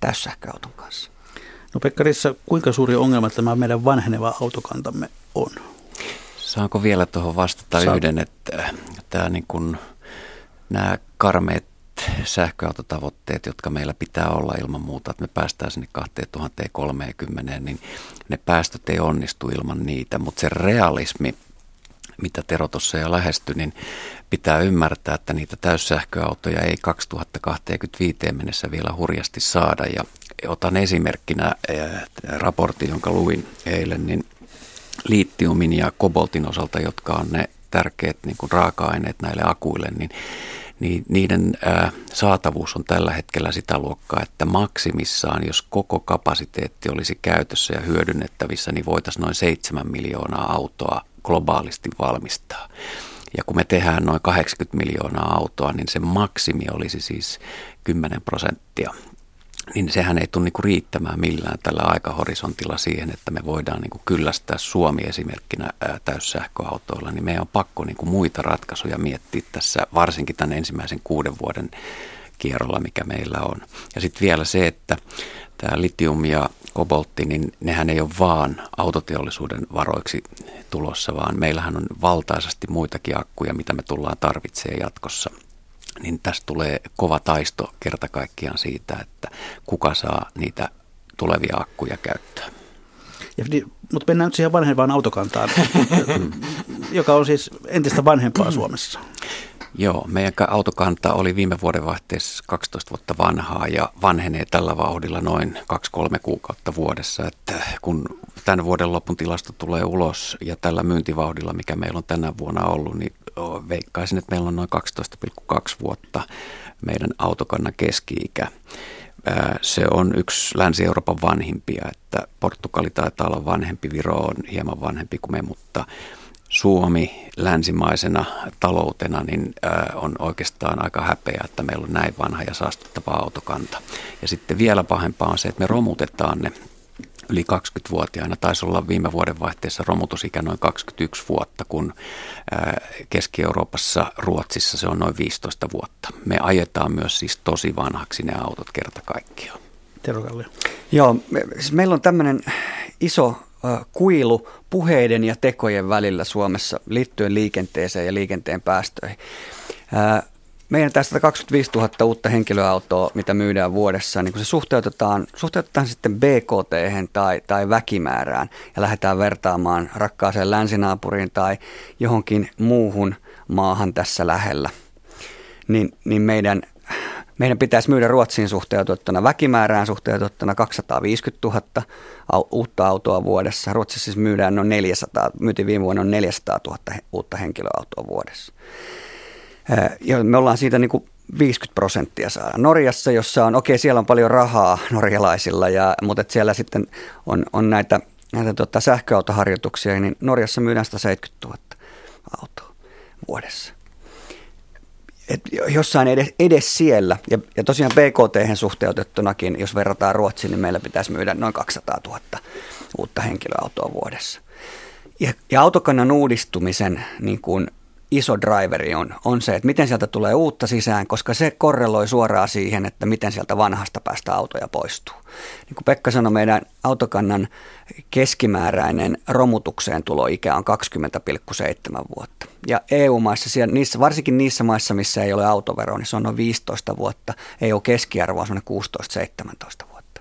täyssähköauton kanssa. No Pekkarissa, kuinka suuri ongelma tämä meidän vanheneva autokantamme on? Saanko vielä tuohon vastata Saat. yhden, että tämä niin kuin nämä karmeet sähköautotavoitteet, jotka meillä pitää olla ilman muuta, että me päästään sinne 2030, niin ne päästöt ei onnistu ilman niitä, mutta se realismi, mitä Tero tuossa jo lähestyi, niin pitää ymmärtää, että niitä täyssähköautoja ei 2025 mennessä vielä hurjasti saada. Ja otan esimerkkinä eh, raportti, jonka luin eilen, niin liittiumin ja koboltin osalta, jotka on ne tärkeät niin kuin raaka-aineet näille akuille, niin niin niiden ää, saatavuus on tällä hetkellä sitä luokkaa, että maksimissaan, jos koko kapasiteetti olisi käytössä ja hyödynnettävissä, niin voitaisiin noin 7 miljoonaa autoa globaalisti valmistaa. Ja kun me tehdään noin 80 miljoonaa autoa, niin se maksimi olisi siis 10 prosenttia niin sehän ei tule niinku riittämään millään tällä aikahorisontilla siihen, että me voidaan niinku kyllästää Suomi esimerkkinä täyssähköautoilla, niin meidän on pakko niinku muita ratkaisuja miettiä tässä, varsinkin tämän ensimmäisen kuuden vuoden kierrolla, mikä meillä on. Ja sitten vielä se, että tämä litium ja koboltti, niin nehän ei ole vaan autoteollisuuden varoiksi tulossa, vaan meillähän on valtaisesti muitakin akkuja, mitä me tullaan tarvitsemaan jatkossa. Niin tästä tulee kova taisto kerta kaikkiaan siitä, että kuka saa niitä tulevia akkuja käyttöön. Ja, mutta mennään nyt siihen vanhempaan autokantaan, joka on siis entistä vanhempaa Suomessa. Joo, meidän autokanta oli viime vuoden vaihteessa 12 vuotta vanhaa ja vanhenee tällä vauhdilla noin 2-3 kuukautta vuodessa. Että kun tämän vuoden lopun tilasto tulee ulos ja tällä myyntivauhdilla, mikä meillä on tänä vuonna ollut, niin veikkaisin, että meillä on noin 12,2 vuotta meidän autokannan keski-ikä. Se on yksi Länsi-Euroopan vanhimpia, että Portugali taitaa olla vanhempi, Viro on hieman vanhempi kuin me, mutta Suomi länsimaisena taloutena niin on oikeastaan aika häpeä, että meillä on näin vanha ja saastuttava autokanta. Ja sitten vielä pahempaa on se, että me romutetaan ne yli 20-vuotiaana. Taisi olla viime vuoden vaihteessa romutusikä noin 21 vuotta, kun Keski-Euroopassa, Ruotsissa se on noin 15 vuotta. Me ajetaan myös siis tosi vanhaksi ne autot kerta kaikkiaan. Joo, me, siis meillä on tämmöinen iso kuilu puheiden ja tekojen välillä Suomessa liittyen liikenteeseen ja liikenteen päästöihin. Meidän tästä 125 000 uutta henkilöautoa, mitä myydään vuodessa, niin kun se suhteutetaan, suhteutetaan sitten BKT tai, tai väkimäärään ja lähdetään vertaamaan rakkaaseen länsinaapuriin tai johonkin muuhun maahan tässä lähellä, niin, niin meidän meidän pitäisi myydä Ruotsiin suhteutettuna väkimäärään suhteutettuna 250 000 uutta autoa vuodessa. Ruotsissa siis myydään noin 400, myytiin viime vuonna noin 400 000 uutta henkilöautoa vuodessa. Ja me ollaan siitä niin kuin 50 prosenttia saada. Norjassa, jossa on, okei siellä on paljon rahaa norjalaisilla, ja, mutta siellä sitten on, on näitä, näitä tota, sähköautoharjoituksia, niin Norjassa myydään 170 000 autoa vuodessa et jossain edes, edes siellä, ja, ja tosiaan BKT suhteutettunakin, jos verrataan Ruotsiin, niin meillä pitäisi myydä noin 200 000 uutta henkilöautoa vuodessa. Ja, ja autokannan uudistumisen niin kuin iso driveri on, on se, että miten sieltä tulee uutta sisään, koska se korreloi suoraan siihen, että miten sieltä vanhasta päästä autoja poistuu. Niin kuin Pekka sanoi, meidän autokannan keskimääräinen romutukseen tuloikä on 20,7 vuotta. Ja EU-maissa, siellä, niissä, varsinkin niissä maissa, missä ei ole autovero, niin se on noin 15 vuotta. EU-keskiarvo on 16-17 vuotta.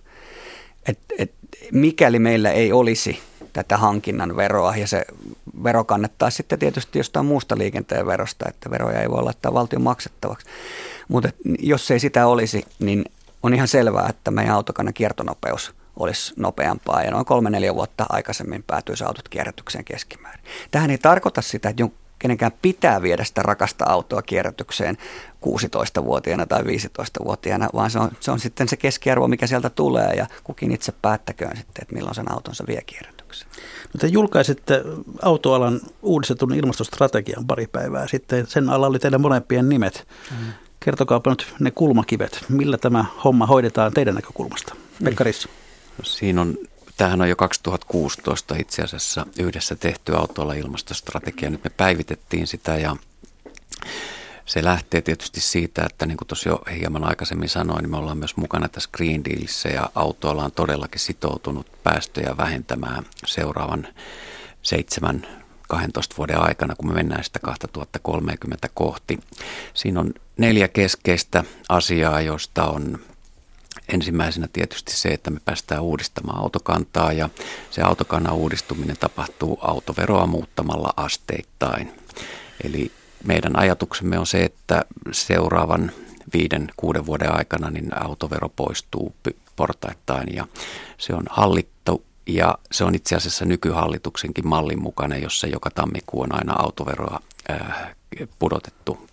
Et, et, mikäli meillä ei olisi tätä hankinnan veroa ja se vero kannattaa sitten tietysti jostain muusta liikenteen verosta, että veroja ei voi laittaa valtion maksettavaksi. Mutta jos ei sitä olisi, niin on ihan selvää, että meidän autokannan kiertonopeus olisi nopeampaa ja noin kolme neljä vuotta aikaisemmin päätyisi autot kierrätykseen keskimäärin. Tähän ei tarkoita sitä, että kenenkään pitää viedä sitä rakasta autoa kierrätykseen 16-vuotiaana tai 15-vuotiaana, vaan se on, se on sitten se keskiarvo, mikä sieltä tulee ja kukin itse päättäköön sitten, että milloin sen autonsa vie kierrätykseen. No te julkaisitte autoalan uudistetun ilmastostrategian pari päivää sitten. Sen alla oli teidän molempien nimet. Mm. Kertokaapa nyt ne kulmakivet. Millä tämä homma hoidetaan teidän näkökulmasta? Pekka Rissa. No, siinä on Tämähän on jo 2016 itse asiassa yhdessä tehty autolla ilmastostrategia. Nyt me päivitettiin sitä ja se lähtee tietysti siitä, että niin kuin tuossa jo hieman aikaisemmin sanoin, niin me ollaan myös mukana tässä Green Dealissa ja autoilla on todellakin sitoutunut päästöjä vähentämään seuraavan seitsemän 12 vuoden aikana, kun me mennään sitä 2030 kohti. Siinä on neljä keskeistä asiaa, joista on ensimmäisenä tietysti se, että me päästään uudistamaan autokantaa ja se autokannan uudistuminen tapahtuu autoveroa muuttamalla asteittain. Eli meidän ajatuksemme on se, että seuraavan viiden, kuuden vuoden aikana niin autovero poistuu portaittain ja se on hallittu ja se on itse asiassa nykyhallituksenkin mallin mukainen, jossa joka tammikuu on aina autoveroa äh, pudotettu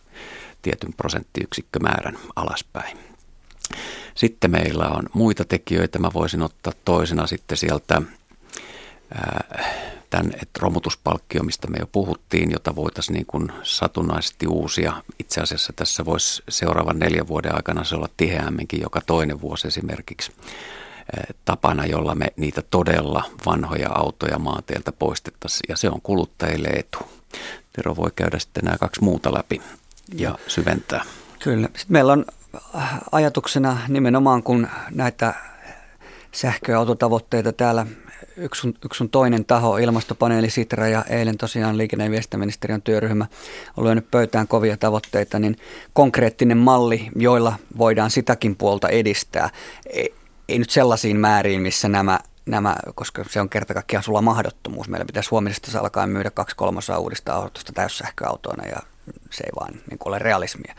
tietyn prosenttiyksikkömäärän alaspäin. Sitten meillä on muita tekijöitä. Mä voisin ottaa toisena sitten sieltä tämän että romutuspalkkio, mistä me jo puhuttiin, jota voitaisiin niin kuin satunnaisesti uusia. Itse asiassa tässä voisi seuraavan neljän vuoden aikana se olla tiheämminkin joka toinen vuosi esimerkiksi äh, tapana, jolla me niitä todella vanhoja autoja maanteeltä poistettaisiin, ja se on kuluttajille etu. Tero voi käydä sitten nämä kaksi muuta läpi ja syventää. Kyllä. Sitten meillä on ajatuksena nimenomaan, kun näitä sähköautotavoitteita täällä yksi sun, yksi sun toinen taho, ilmastopaneeli Sitra ja eilen tosiaan liikenne- ja viestintäministeriön työryhmä on lyönyt pöytään kovia tavoitteita, niin konkreettinen malli, joilla voidaan sitäkin puolta edistää, ei, ei nyt sellaisiin määriin, missä nämä nämä, koska se on kerta kaikkiaan sulla mahdottomuus. Meillä pitäisi huomisesta alkaa myydä kaksi kolmasosaa uudista autosta täyssähköautoina ja se ei vaan niin ole realismia.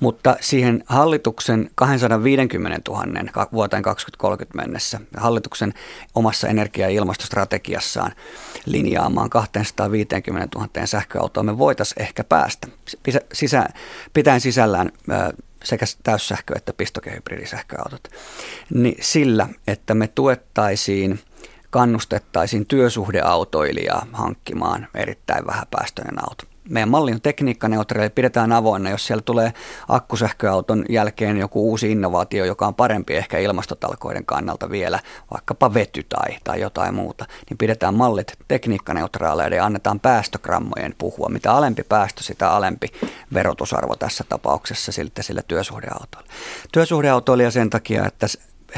Mutta siihen hallituksen 250 000 vuoteen 2030 mennessä, hallituksen omassa energia- ja ilmastostrategiassaan linjaamaan 250 000 sähköautoa me voitaisiin ehkä päästä sisä, pitäen sisällään sekä täyssähkö- että pistokehybridisähköautot, niin sillä, että me tuettaisiin, kannustettaisiin työsuhdeautoilijaa hankkimaan erittäin vähäpäästöinen auto meidän malli on tekniikkaneutraali, pidetään avoinna. Jos siellä tulee akkusähköauton jälkeen joku uusi innovaatio, joka on parempi ehkä ilmastotalkoiden kannalta vielä, vaikkapa vety tai, tai jotain muuta, niin pidetään mallit tekniikkaneutraaleja ja annetaan päästögrammojen puhua. Mitä alempi päästö, sitä alempi verotusarvo tässä tapauksessa siltä sillä työsuhdeautoilla. Työsuhdeautoilla sen takia, että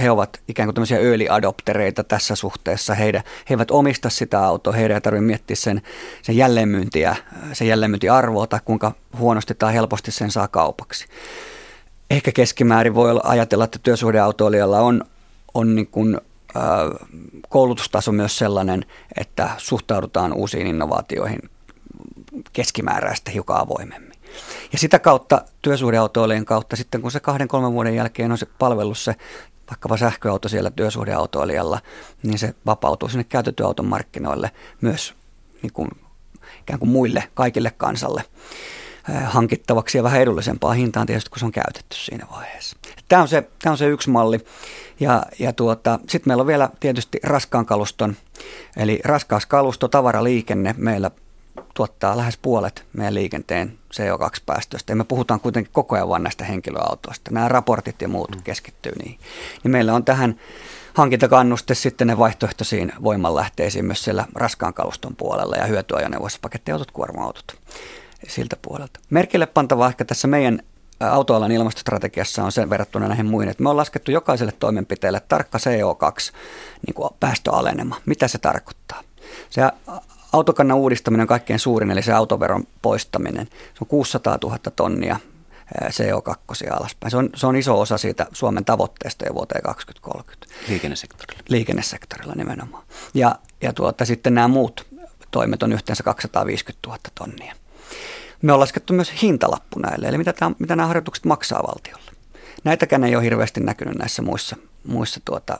he ovat ikään kuin tämmöisiä early adoptereita tässä suhteessa. Heidän, he eivät omista sitä autoa, heidän ei tarvitse miettiä sen, sen jälleenmyyntiä, sen jälleenmyyntiarvoa tai kuinka huonosti tai helposti sen saa kaupaksi. Ehkä keskimäärin voi ajatella, että työsuhdeautoilijalla on, on niin kuin, äh, koulutustaso myös sellainen, että suhtaudutaan uusiin innovaatioihin keskimääräistä hiukan avoimemmin. Ja sitä kautta työsuhdeautoilijan kautta sitten, kun se kahden, kolmen vuoden jälkeen on se palvelus se vaikkapa sähköauto siellä työsuhdeautoilijalla, niin se vapautuu sinne käytettyauton markkinoille myös niin kuin, ikään kuin muille, kaikille kansalle hankittavaksi ja vähän edullisempaa hintaan tietysti, kun se on käytetty siinä vaiheessa. Tämä on se, tämä on se yksi malli. Ja, ja tuota, sitten meillä on vielä tietysti raskaan kaluston, eli raskaas kalusto, tavaraliikenne meillä tuottaa lähes puolet meidän liikenteen CO2-päästöistä. Ja me puhutaan kuitenkin koko ajan vain näistä henkilöautoista. Nämä raportit ja muut mm. keskittyy niihin. Niin meillä on tähän hankintakannuste sitten ne vaihtoehtoisiin voimanlähteisiin myös siellä raskaan kaluston puolella ja hyötyajoneuvoissa pakettiautot, kuorma-autot siltä puolelta. Merkille pantava ehkä tässä meidän autoalan ilmastostrategiassa on sen verrattuna näihin muihin, että me on laskettu jokaiselle toimenpiteelle tarkka CO2 niin. Mitä se tarkoittaa? Se autokannan uudistaminen on kaikkein suurin, eli se autoveron poistaminen. Se on 600 000 tonnia CO2 alaspäin. Se on, se on iso osa siitä Suomen tavoitteesta jo vuoteen 2030. Liikennesektorilla. Liikennesektorilla nimenomaan. Ja, ja tuota, sitten nämä muut toimet on yhteensä 250 000 tonnia. Me on laskettu myös hintalappu näille, eli mitä, tämä, mitä nämä harjoitukset maksaa valtiolle. Näitäkään ei ole hirveästi näkynyt näissä muissa, muissa tuota,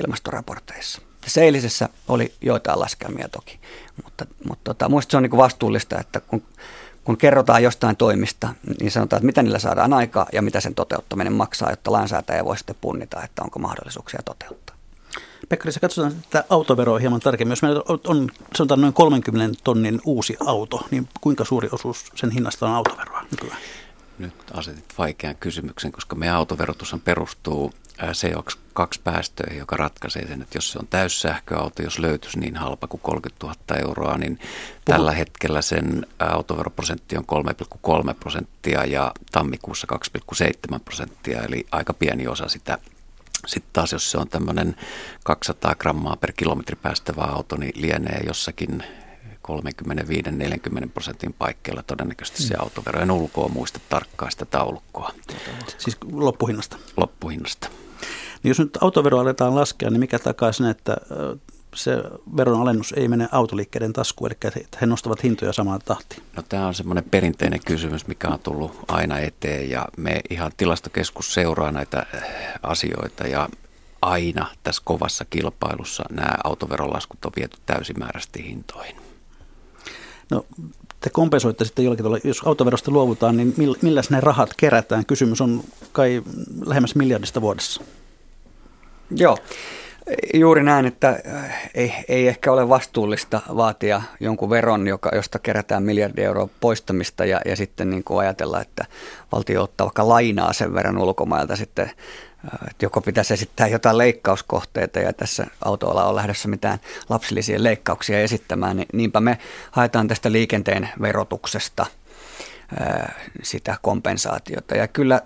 ilmastoraporteissa. Tässä eilisessä oli joitain laskelmia toki, mutta, mutta tota, minusta se on niin vastuullista, että kun, kun kerrotaan jostain toimista, niin sanotaan, että mitä niillä saadaan aikaa ja mitä sen toteuttaminen maksaa, jotta lainsäätäjä voi sitten punnita, että onko mahdollisuuksia toteuttaa. Pekka, jos katsotaan tätä autoveroa hieman tarkemmin. Jos meillä on sanotaan noin 30 tonnin uusi auto, niin kuinka suuri osuus sen hinnasta on autoveroa nykyään? Nyt asetit vaikean kysymyksen, koska meidän autoverotus perustuu CO2-päästöihin, joka ratkaisee sen, että jos se on täyssähköauto, jos löytyisi niin halpa kuin 30 000 euroa, niin Puhu. tällä hetkellä sen autoveroprosentti on 3,3 prosenttia ja tammikuussa 2,7 prosenttia, eli aika pieni osa sitä. Sitten taas jos se on tämmöinen 200 grammaa per kilometri päästävä auto, niin lienee jossakin 35-40 prosentin paikkeilla todennäköisesti se autovero. En ulkoa muista tarkkaan sitä taulukkoa. Siis loppuhinnasta? Loppuhinnasta. Niin jos nyt autovero aletaan laskea, niin mikä takaa sen, että se veron alennus ei mene autoliikkeiden taskuun, eli että he nostavat hintoja samaan tahtiin? No tämä on semmoinen perinteinen kysymys, mikä on tullut aina eteen ja me ihan tilastokeskus seuraa näitä asioita ja aina tässä kovassa kilpailussa nämä autoverolaskut on viety täysimääräisesti hintoihin. No te kompensoitte sitten jollakin tavalla, jos autoverosta luovutaan, niin millä ne rahat kerätään? Kysymys on kai lähemmäs miljardista vuodessa. Joo, juuri näin, että äh, ei, ei ehkä ole vastuullista vaatia jonkun veron, joka, josta kerätään miljardi euroa poistamista ja, ja sitten niin kuin ajatella, että valtio ottaa vaikka lainaa sen verran ulkomailta sitten että joko pitäisi esittää jotain leikkauskohteita ja tässä autoalla on lähdössä mitään lapsillisia leikkauksia esittämään, niin niinpä me haetaan tästä liikenteen verotuksesta äh, sitä kompensaatiota. Ja kyllä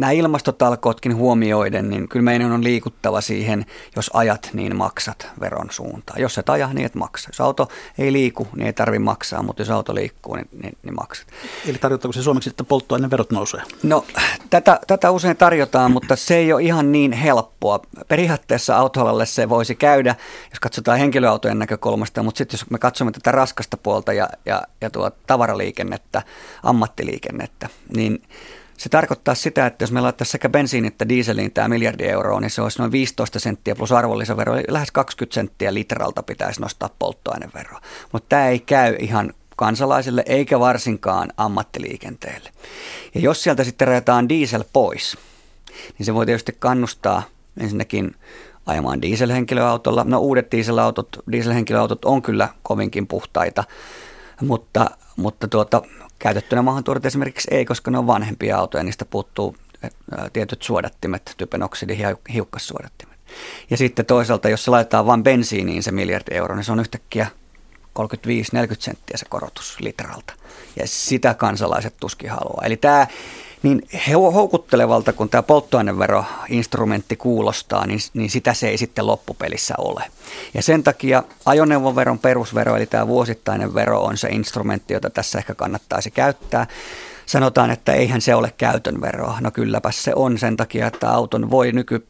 nämä ilmastotalkootkin huomioiden, niin kyllä meidän on liikuttava siihen, jos ajat, niin maksat veron suuntaan. Jos et aja, niin et maksa. Jos auto ei liiku, niin ei tarvitse maksaa, mutta jos auto liikkuu, niin, niin, niin maksat. Eli tarjotaanko se suomeksi, että polttoaineverot nousee? No, tätä, tätä usein tarjotaan, mutta se ei ole ihan niin helppoa. Periaatteessa autoalalle se voisi käydä, jos katsotaan henkilöautojen näkökulmasta, mutta sitten jos me katsomme tätä raskasta puolta ja, ja, ja tuo tavaraliikennettä, ammattiliikennettä, niin se tarkoittaa sitä, että jos me laittaisiin sekä bensiin että dieseliin tämä miljardi euroa, niin se olisi noin 15 senttiä plus arvonlisävero, eli lähes 20 senttiä litralta pitäisi nostaa polttoaineveroa. Mutta tämä ei käy ihan kansalaisille eikä varsinkaan ammattiliikenteelle. Ja jos sieltä sitten rajataan diesel pois, niin se voi tietysti kannustaa ensinnäkin ajamaan dieselhenkilöautolla. No uudet dieselautot, dieselhenkilöautot on kyllä kovinkin puhtaita, mutta, mutta tuota, käytettynä maahantuodot esimerkiksi ei, koska ne on vanhempia autoja, niistä puuttuu tietyt suodattimet, typenoksidi ja hiukkassuodattimet. Ja sitten toisaalta, jos se laitetaan vain bensiiniin se miljardi euroa, niin se on yhtäkkiä 35-40 senttiä se korotus litralta. Ja sitä kansalaiset tuskin haluaa. Eli tämä niin houkuttelevalta kun tämä polttoaineveroinstrumentti kuulostaa, niin, niin sitä se ei sitten loppupelissä ole. Ja sen takia ajoneuvoveron perusvero, eli tämä vuosittainen vero on se instrumentti, jota tässä ehkä kannattaisi käyttää. Sanotaan, että eihän se ole käytön veroa. No kylläpä se on sen takia, että auton voi nyky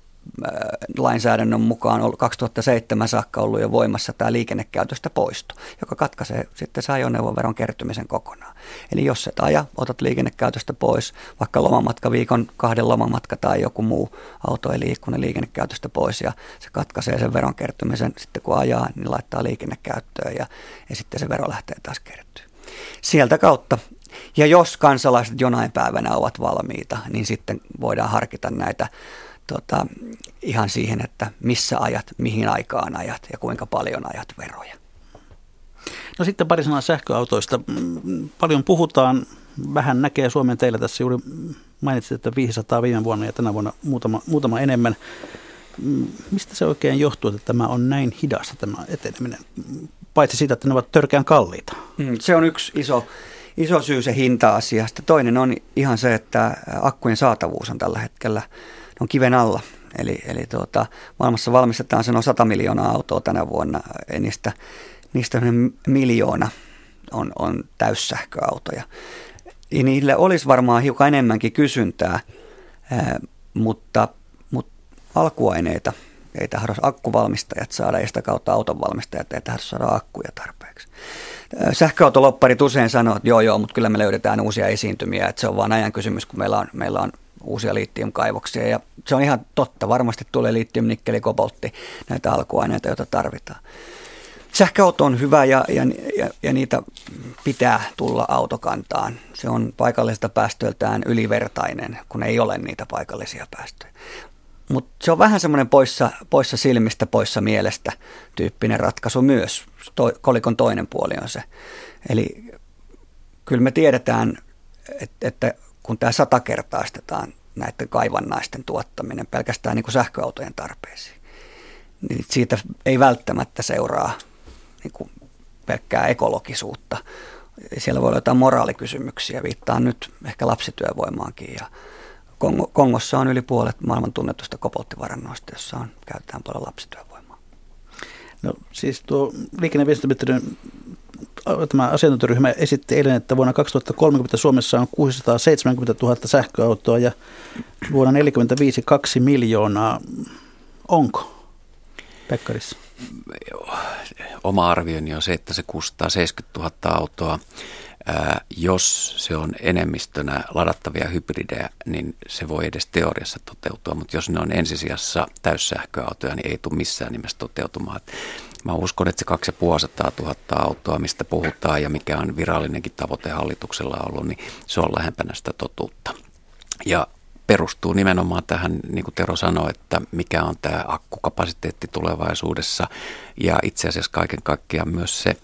lainsäädännön mukaan 2007 saakka ollut jo voimassa tämä liikennekäytöstä poisto, joka katkaisee sitten se ajoneuvoveron kertymisen kokonaan. Eli jos et aja, otat liikennekäytöstä pois, vaikka lomamatka, viikon kahden lomamatka tai joku muu auto ei liikku, niin liikennekäytöstä pois ja se katkaisee sen veron kertymisen. Sitten kun ajaa, niin laittaa liikennekäyttöön ja, ja sitten se vero lähtee taas kertyä. Sieltä kautta ja jos kansalaiset jonain päivänä ovat valmiita, niin sitten voidaan harkita näitä tota, ihan siihen, että missä ajat, mihin aikaan ajat ja kuinka paljon ajat veroja. No sitten pari sanaa sähköautoista. Paljon puhutaan, vähän näkee Suomen teillä tässä juuri mainitsit, että 500 viime vuonna ja tänä vuonna muutama, muutama enemmän. Mistä se oikein johtuu, että tämä on näin hidasta tämä eteneminen? Paitsi siitä, että ne ovat törkeän kalliita. Mm, se on yksi iso, iso syy se hinta-asiasta. Toinen on ihan se, että akkujen saatavuus on tällä hetkellä – on kiven alla. Eli, eli tuota, maailmassa valmistetaan sen on 100 miljoonaa autoa tänä vuonna. Niistä, niistä miljoona on, on täyssähköautoja. Ja niille olisi varmaan hiukan enemmänkin kysyntää, ää, mutta, mutta alkuaineita ei tahdo akkuvalmistajat saada ja sitä kautta autonvalmistajat ei tahdo saada akkuja tarpeeksi. Sähköautolopparit usein sanoo, että joo joo, mutta kyllä me löydetään uusia esiintymiä, että se on vain ajan kysymys, kun meillä on, meillä on uusia litiumkaivoksia ja se on ihan totta. Varmasti tulee litium, nikkeli, koboltti, näitä alkuaineita, joita tarvitaan. Sähköauto on hyvä ja, ja, ja, ja niitä pitää tulla autokantaan. Se on paikallisesta päästöiltään ylivertainen, kun ei ole niitä paikallisia päästöjä. Mutta se on vähän semmoinen poissa, poissa silmistä, poissa mielestä tyyppinen ratkaisu myös. To, kolikon toinen puoli on se. Eli kyllä me tiedetään, että, että kun tämä satakertaistetaan näiden kaivannaisten tuottaminen pelkästään niin kuin sähköautojen tarpeisiin, niin siitä ei välttämättä seuraa niin kuin pelkkää ekologisuutta. Siellä voi olla jotain moraalikysymyksiä, viittaan nyt ehkä lapsityövoimaankin ja Kongo, Kongossa on yli puolet maailman tunnetusta kobolttivarannoista, jossa on, käytetään paljon lapsityövoimaa. No siis tuo liikenneviestintäministeriön tämä asiantuntijaryhmä esitti eilen, että vuonna 2030 Suomessa on 670 000 sähköautoa ja vuonna 1945 2 miljoonaa. Onko, Pekkarissa? Oma arvioni on se, että se kustaa 70 000 autoa. Jos se on enemmistönä ladattavia hybridejä, niin se voi edes teoriassa toteutua, mutta jos ne on ensisijassa täyssähköautoja, niin ei tule missään nimessä toteutumaan. Mä uskon, että se 2500 000 autoa, mistä puhutaan ja mikä on virallinenkin tavoite hallituksella ollut, niin se on lähempänä sitä totuutta. Ja perustuu nimenomaan tähän, niin kuin Tero sanoi, että mikä on tämä akkukapasiteetti tulevaisuudessa ja itse asiassa kaiken kaikkiaan myös se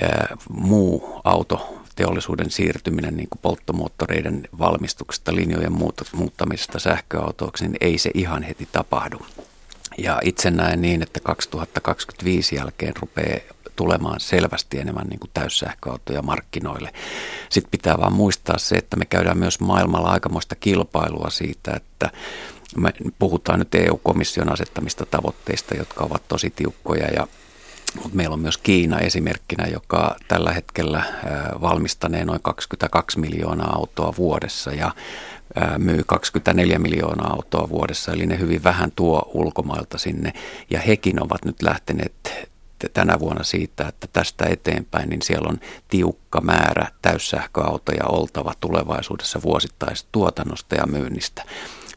ää, muu auto teollisuuden siirtyminen niin kuin polttomoottoreiden valmistuksesta, linjojen muuttamisesta sähköautoiksi, niin ei se ihan heti tapahdu. Ja itse näen niin, että 2025 jälkeen rupeaa tulemaan selvästi enemmän niin kuin täyssähköautoja markkinoille. Sitten pitää vaan muistaa se, että me käydään myös maailmalla aikamoista kilpailua siitä, että me puhutaan nyt EU-komission asettamista tavoitteista, jotka ovat tosi tiukkoja ja mutta meillä on myös Kiina esimerkkinä, joka tällä hetkellä valmistanee noin 22 miljoonaa autoa vuodessa ja myy 24 miljoonaa autoa vuodessa, eli ne hyvin vähän tuo ulkomailta sinne. Ja hekin ovat nyt lähteneet tänä vuonna siitä, että tästä eteenpäin, niin siellä on tiukka määrä täyssähköautoja oltava tulevaisuudessa vuosittaisesta tuotannosta ja myynnistä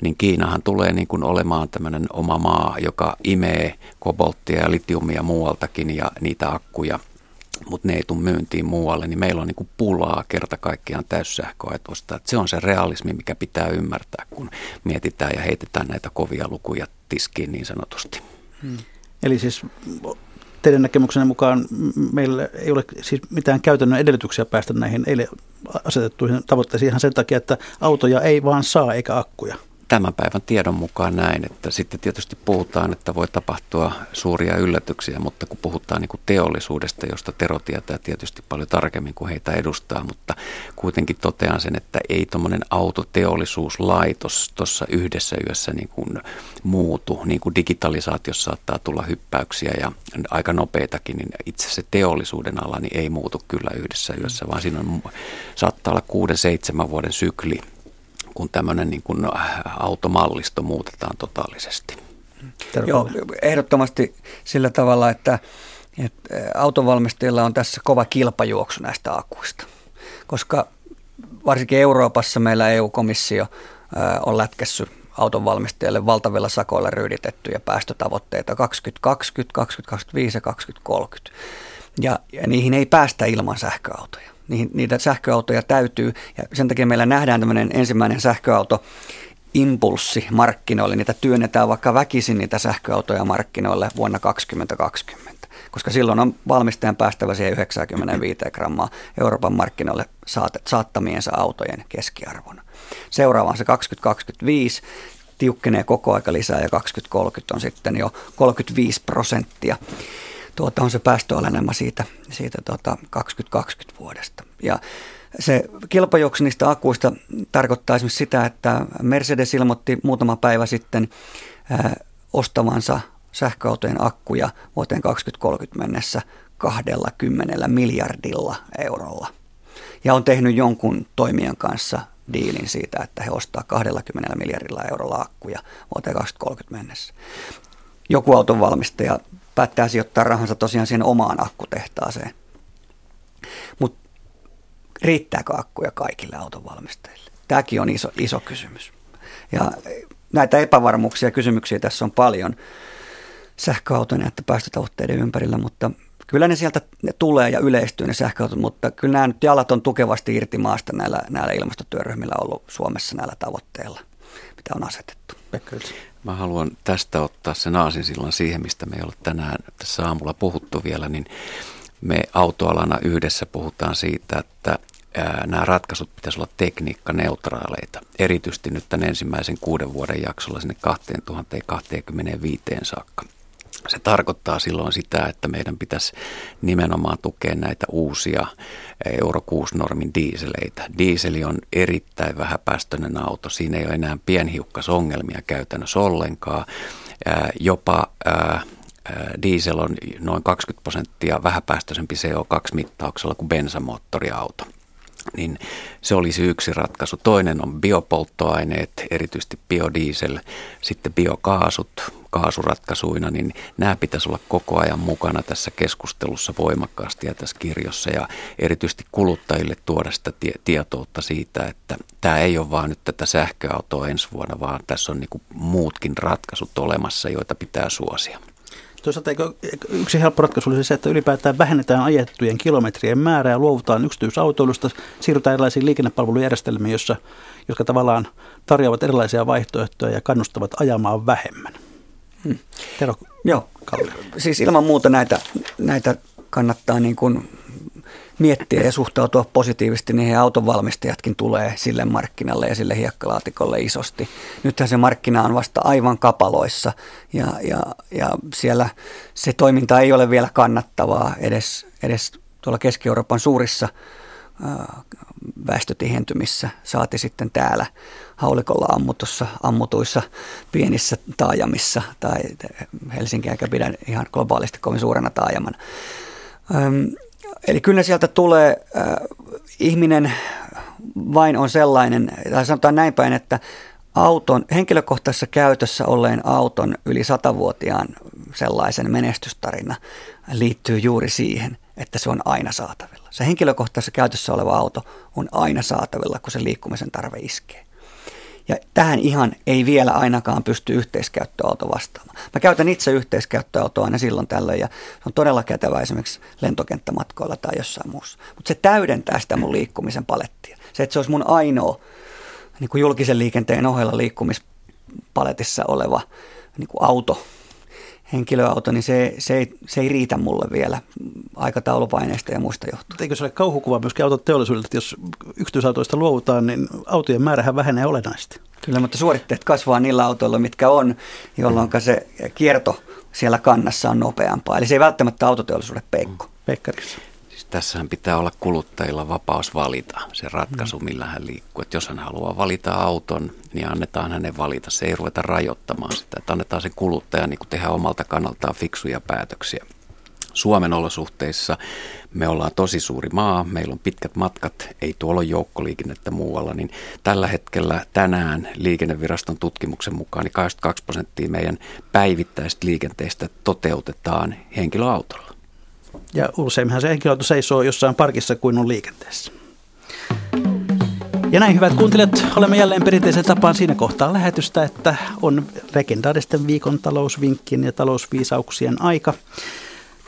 niin Kiinahan tulee niin kuin olemaan tämmöinen oma maa, joka imee kobolttia ja litiumia muualtakin ja niitä akkuja mutta ne ei tule myyntiin muualle, niin meillä on niin kuin pulaa kerta kaikkiaan täyssähköautoista. Että se on se realismi, mikä pitää ymmärtää, kun mietitään ja heitetään näitä kovia lukuja tiskiin niin sanotusti. Hmm. Eli siis teidän näkemyksenne mukaan meillä ei ole siis mitään käytännön edellytyksiä päästä näihin eilen asetettuihin tavoitteisiin ihan sen takia, että autoja ei vaan saa eikä akkuja tämän päivän tiedon mukaan näin, että sitten tietysti puhutaan, että voi tapahtua suuria yllätyksiä, mutta kun puhutaan niin kuin teollisuudesta, josta Tero tietää tietysti paljon tarkemmin kuin heitä edustaa, mutta kuitenkin totean sen, että ei tuommoinen autoteollisuuslaitos tuossa yhdessä yössä niin kuin muutu, niin kuin digitalisaatiossa saattaa tulla hyppäyksiä ja aika nopeitakin, niin itse se teollisuuden ala niin ei muutu kyllä yhdessä yössä, vaan siinä on, saattaa olla kuuden, seitsemän vuoden sykli kun tämmöinen niin kuin automallisto muutetaan totaalisesti. Joo, ehdottomasti sillä tavalla, että, että autovalmistajilla on tässä kova kilpajuoksu näistä akuista, koska varsinkin Euroopassa meillä EU-komissio on lätkässyt autonvalmistajille valtavilla sakoilla ryyditettyjä päästötavoitteita 2020, 2025 ja 2030. Ja, ja niihin ei päästä ilman sähköautoja niihin, niitä sähköautoja täytyy. Ja sen takia meillä nähdään tämmöinen ensimmäinen sähköauto impulssi markkinoille. Niitä työnnetään vaikka väkisin niitä sähköautoja markkinoille vuonna 2020, koska silloin on valmistajan päästävä siihen 95 grammaa Euroopan markkinoille saattamiensa autojen keskiarvona. Seuraava on se 2025, tiukkenee koko aika lisää ja 2030 on sitten jo 35 prosenttia tuota, on se päästöalenema siitä, siitä tuota 2020 vuodesta. Ja se kilpajuoksu niistä akuista tarkoittaa esimerkiksi sitä, että Mercedes ilmoitti muutama päivä sitten ää, ostavansa sähköautojen akkuja vuoteen 2030 mennessä 20 miljardilla eurolla. Ja on tehnyt jonkun toimijan kanssa diilin siitä, että he ostaa 20 miljardilla eurolla akkuja vuoteen 2030 mennessä. Joku autonvalmistaja päättää sijoittaa rahansa tosiaan siihen omaan akkutehtaaseen. Mutta riittääkö akkuja kaikille autonvalmistajille? Tämäkin on iso, iso kysymys. Ja näitä epävarmuuksia ja kysymyksiä tässä on paljon sähköautojen että päästötavoitteiden ympärillä, mutta kyllä ne sieltä ne tulee ja yleistyy ne sähköautot, mutta kyllä nämä nyt jalat on tukevasti irti maasta näillä, näillä ilmastotyöryhmillä ollut Suomessa näillä tavoitteilla, mitä on asetettu. Mä haluan tästä ottaa sen aasinsillan siihen, mistä me ei ole tänään tässä aamulla puhuttu vielä, niin me autoalana yhdessä puhutaan siitä, että nämä ratkaisut pitäisi olla tekniikkaneutraaleita, erityisesti nyt tämän ensimmäisen kuuden vuoden jaksolla sinne 2025 saakka. Se tarkoittaa silloin sitä, että meidän pitäisi nimenomaan tukea näitä uusia Euro 6-normin diiseleitä. Diiseli on erittäin vähäpäästöinen auto. Siinä ei ole enää pienhiukkasongelmia käytännössä ollenkaan. Jopa diesel on noin 20 prosenttia vähäpäästöisempi CO2-mittauksella kuin bensamoottoriauto niin se olisi yksi ratkaisu. Toinen on biopolttoaineet, erityisesti biodiesel, sitten biokaasut kaasuratkaisuina, niin nämä pitäisi olla koko ajan mukana tässä keskustelussa voimakkaasti ja tässä kirjossa ja erityisesti kuluttajille tuoda sitä tie- tietoutta siitä, että tämä ei ole vaan nyt tätä sähköautoa ensi vuonna, vaan tässä on niin muutkin ratkaisut olemassa, joita pitää suosia. Toisaalta eikö, yksi helppo ratkaisu olisi se, että ylipäätään vähennetään ajettujen kilometrien määrää, luovutaan yksityisautoilusta, siirrytään erilaisiin liikennepalvelujärjestelmiin, jossa, jotka tavallaan tarjoavat erilaisia vaihtoehtoja ja kannustavat ajamaan vähemmän. Hmm. Tero Joo, Kalle. siis ilman muuta näitä, näitä kannattaa niin kuin miettiä ja suhtautua positiivisesti, niin autonvalmistajatkin tulee sille markkinalle ja sille hiekkalaatikolle isosti. Nythän se markkina on vasta aivan kapaloissa ja, ja, ja siellä se toiminta ei ole vielä kannattavaa edes, edes tuolla Keski-Euroopan suurissa väestötihentymissä, saati sitten täällä haulikolla ammutussa, ammutuissa pienissä taajamissa tai Helsinkiä eikä pidä ihan globaalisti kovin suurena taajamana. Eli kyllä sieltä tulee, äh, ihminen vain on sellainen, tai sanotaan näin päin, että auton, henkilökohtaisessa käytössä olleen auton yli satavuotiaan sellaisen menestystarina liittyy juuri siihen, että se on aina saatavilla. Se henkilökohtaisessa käytössä oleva auto on aina saatavilla, kun se liikkumisen tarve iskee. Ja tähän ihan ei vielä ainakaan pysty yhteiskäyttöauto vastaamaan. Mä käytän itse yhteiskäyttöautoa aina silloin tällöin ja se on todella kätevä esimerkiksi lentokenttämatkoilla tai jossain muussa. Mutta se täydentää sitä mun liikkumisen palettia. Se, että se olisi mun ainoa niin kuin julkisen liikenteen ohella liikkumispaletissa oleva niin kuin auto, henkilöauto, niin se, se, ei, se ei riitä mulle vielä aikataulupaineista ja muista johtuen. Eikö se ole kauhukuva myöskin autoteollisuudelta, että jos yksityisautoista luovutaan, niin autojen määrähän vähenee olennaisesti? Kyllä, mutta suoritteet kasvaa niillä autoilla, mitkä on, jolloin se kierto siellä kannassa on nopeampaa. Eli se ei välttämättä autoteollisuuden peikko. Pekkarissa tässähän pitää olla kuluttajilla vapaus valita se ratkaisu, mm. millä hän liikkuu. Että jos hän haluaa valita auton, niin annetaan hänen valita. Se ei ruveta rajoittamaan sitä, että annetaan se kuluttaja niin tehdä omalta kannaltaan fiksuja päätöksiä. Suomen olosuhteissa me ollaan tosi suuri maa, meillä on pitkät matkat, ei tuolla ole joukkoliikennettä muualla, niin tällä hetkellä tänään liikenneviraston tutkimuksen mukaan niin 22 prosenttia meidän päivittäistä liikenteestä toteutetaan henkilöautolla. Ja useimminhan se henkilöauto seisoo jossain parkissa kuin on liikenteessä. Ja näin hyvät kuuntelijat, olemme jälleen perinteisen tapaan siinä kohtaa lähetystä, että on legendaaristen viikon talousvinkkien ja talousviisauksien aika.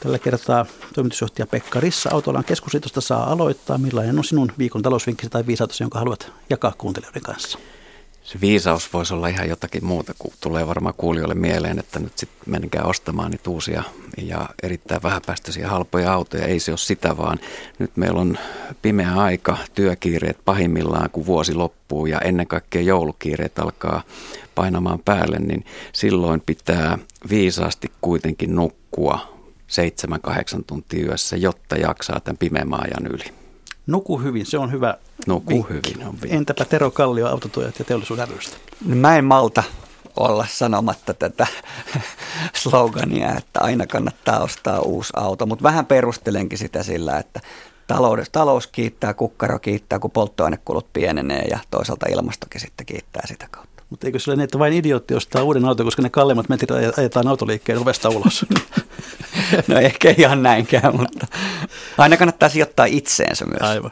Tällä kertaa toimitusjohtaja Pekka Rissa Autolan keskusliitosta saa aloittaa. Millainen on sinun viikon talousvinkkisi tai viisautus, jonka haluat jakaa kuuntelijoiden kanssa? Se viisaus voisi olla ihan jotakin muuta, kun tulee varmaan kuulijoille mieleen, että nyt sitten menkää ostamaan niitä uusia ja erittäin vähäpäästöisiä halpoja autoja. Ei se ole sitä, vaan nyt meillä on pimeä aika, työkiireet pahimmillaan, kun vuosi loppuu ja ennen kaikkea joulukiireet alkaa painamaan päälle, niin silloin pitää viisaasti kuitenkin nukkua 7-8 tuntia yössä, jotta jaksaa tämän pimeän ajan yli. Nuku hyvin, se on hyvä Nuku vinkki. hyvin on vinkki. Entäpä Tero Kallio, autotuojat ja teollisuuden rystä? No mä en malta olla sanomatta tätä slogania, että aina kannattaa ostaa uusi auto, mutta vähän perustelenkin sitä sillä, että talous, talous kiittää, kukkaro kiittää, kun polttoainekulut pienenee ja toisaalta ilmastokin sitten kiittää sitä kautta. Mutta eikö se ole niin, että vain idiootti ostaa uuden auton, koska ne kalleimmat metrit ajetaan autoliikkeen ovesta ulos? no ehkä ihan näinkään, mutta aina kannattaa sijoittaa itseensä myös. Aivan.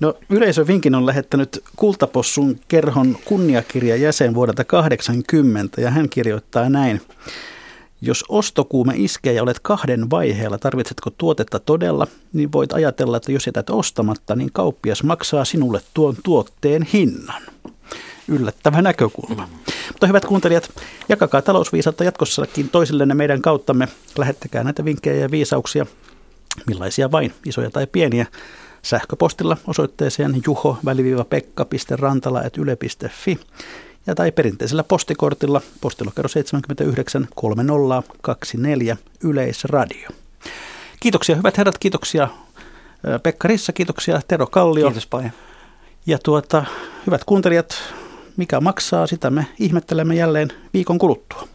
No yleisövinkin on lähettänyt Kultapossun kerhon kunniakirja jäsen vuodelta 80 ja hän kirjoittaa näin. Jos ostokuume iskee ja olet kahden vaiheella, tarvitsetko tuotetta todella, niin voit ajatella, että jos jätät ostamatta, niin kauppias maksaa sinulle tuon tuotteen hinnan. Yllättävä näkökulma. Mutta hyvät kuuntelijat, jakakaa talousviisautta jatkossakin toisillenne meidän kauttamme. Lähettäkää näitä vinkkejä ja viisauksia, millaisia vain, isoja tai pieniä sähköpostilla osoitteeseen juho-pekka.rantala.yle.fi ja tai perinteisellä postikortilla postilokero 79 3024 Yleisradio. Kiitoksia hyvät herrat, kiitoksia Pekka Rissa, kiitoksia Tero Kallio. Kiitos paljon. Ja tuota, hyvät kuuntelijat, mikä maksaa, sitä me ihmettelemme jälleen viikon kuluttua.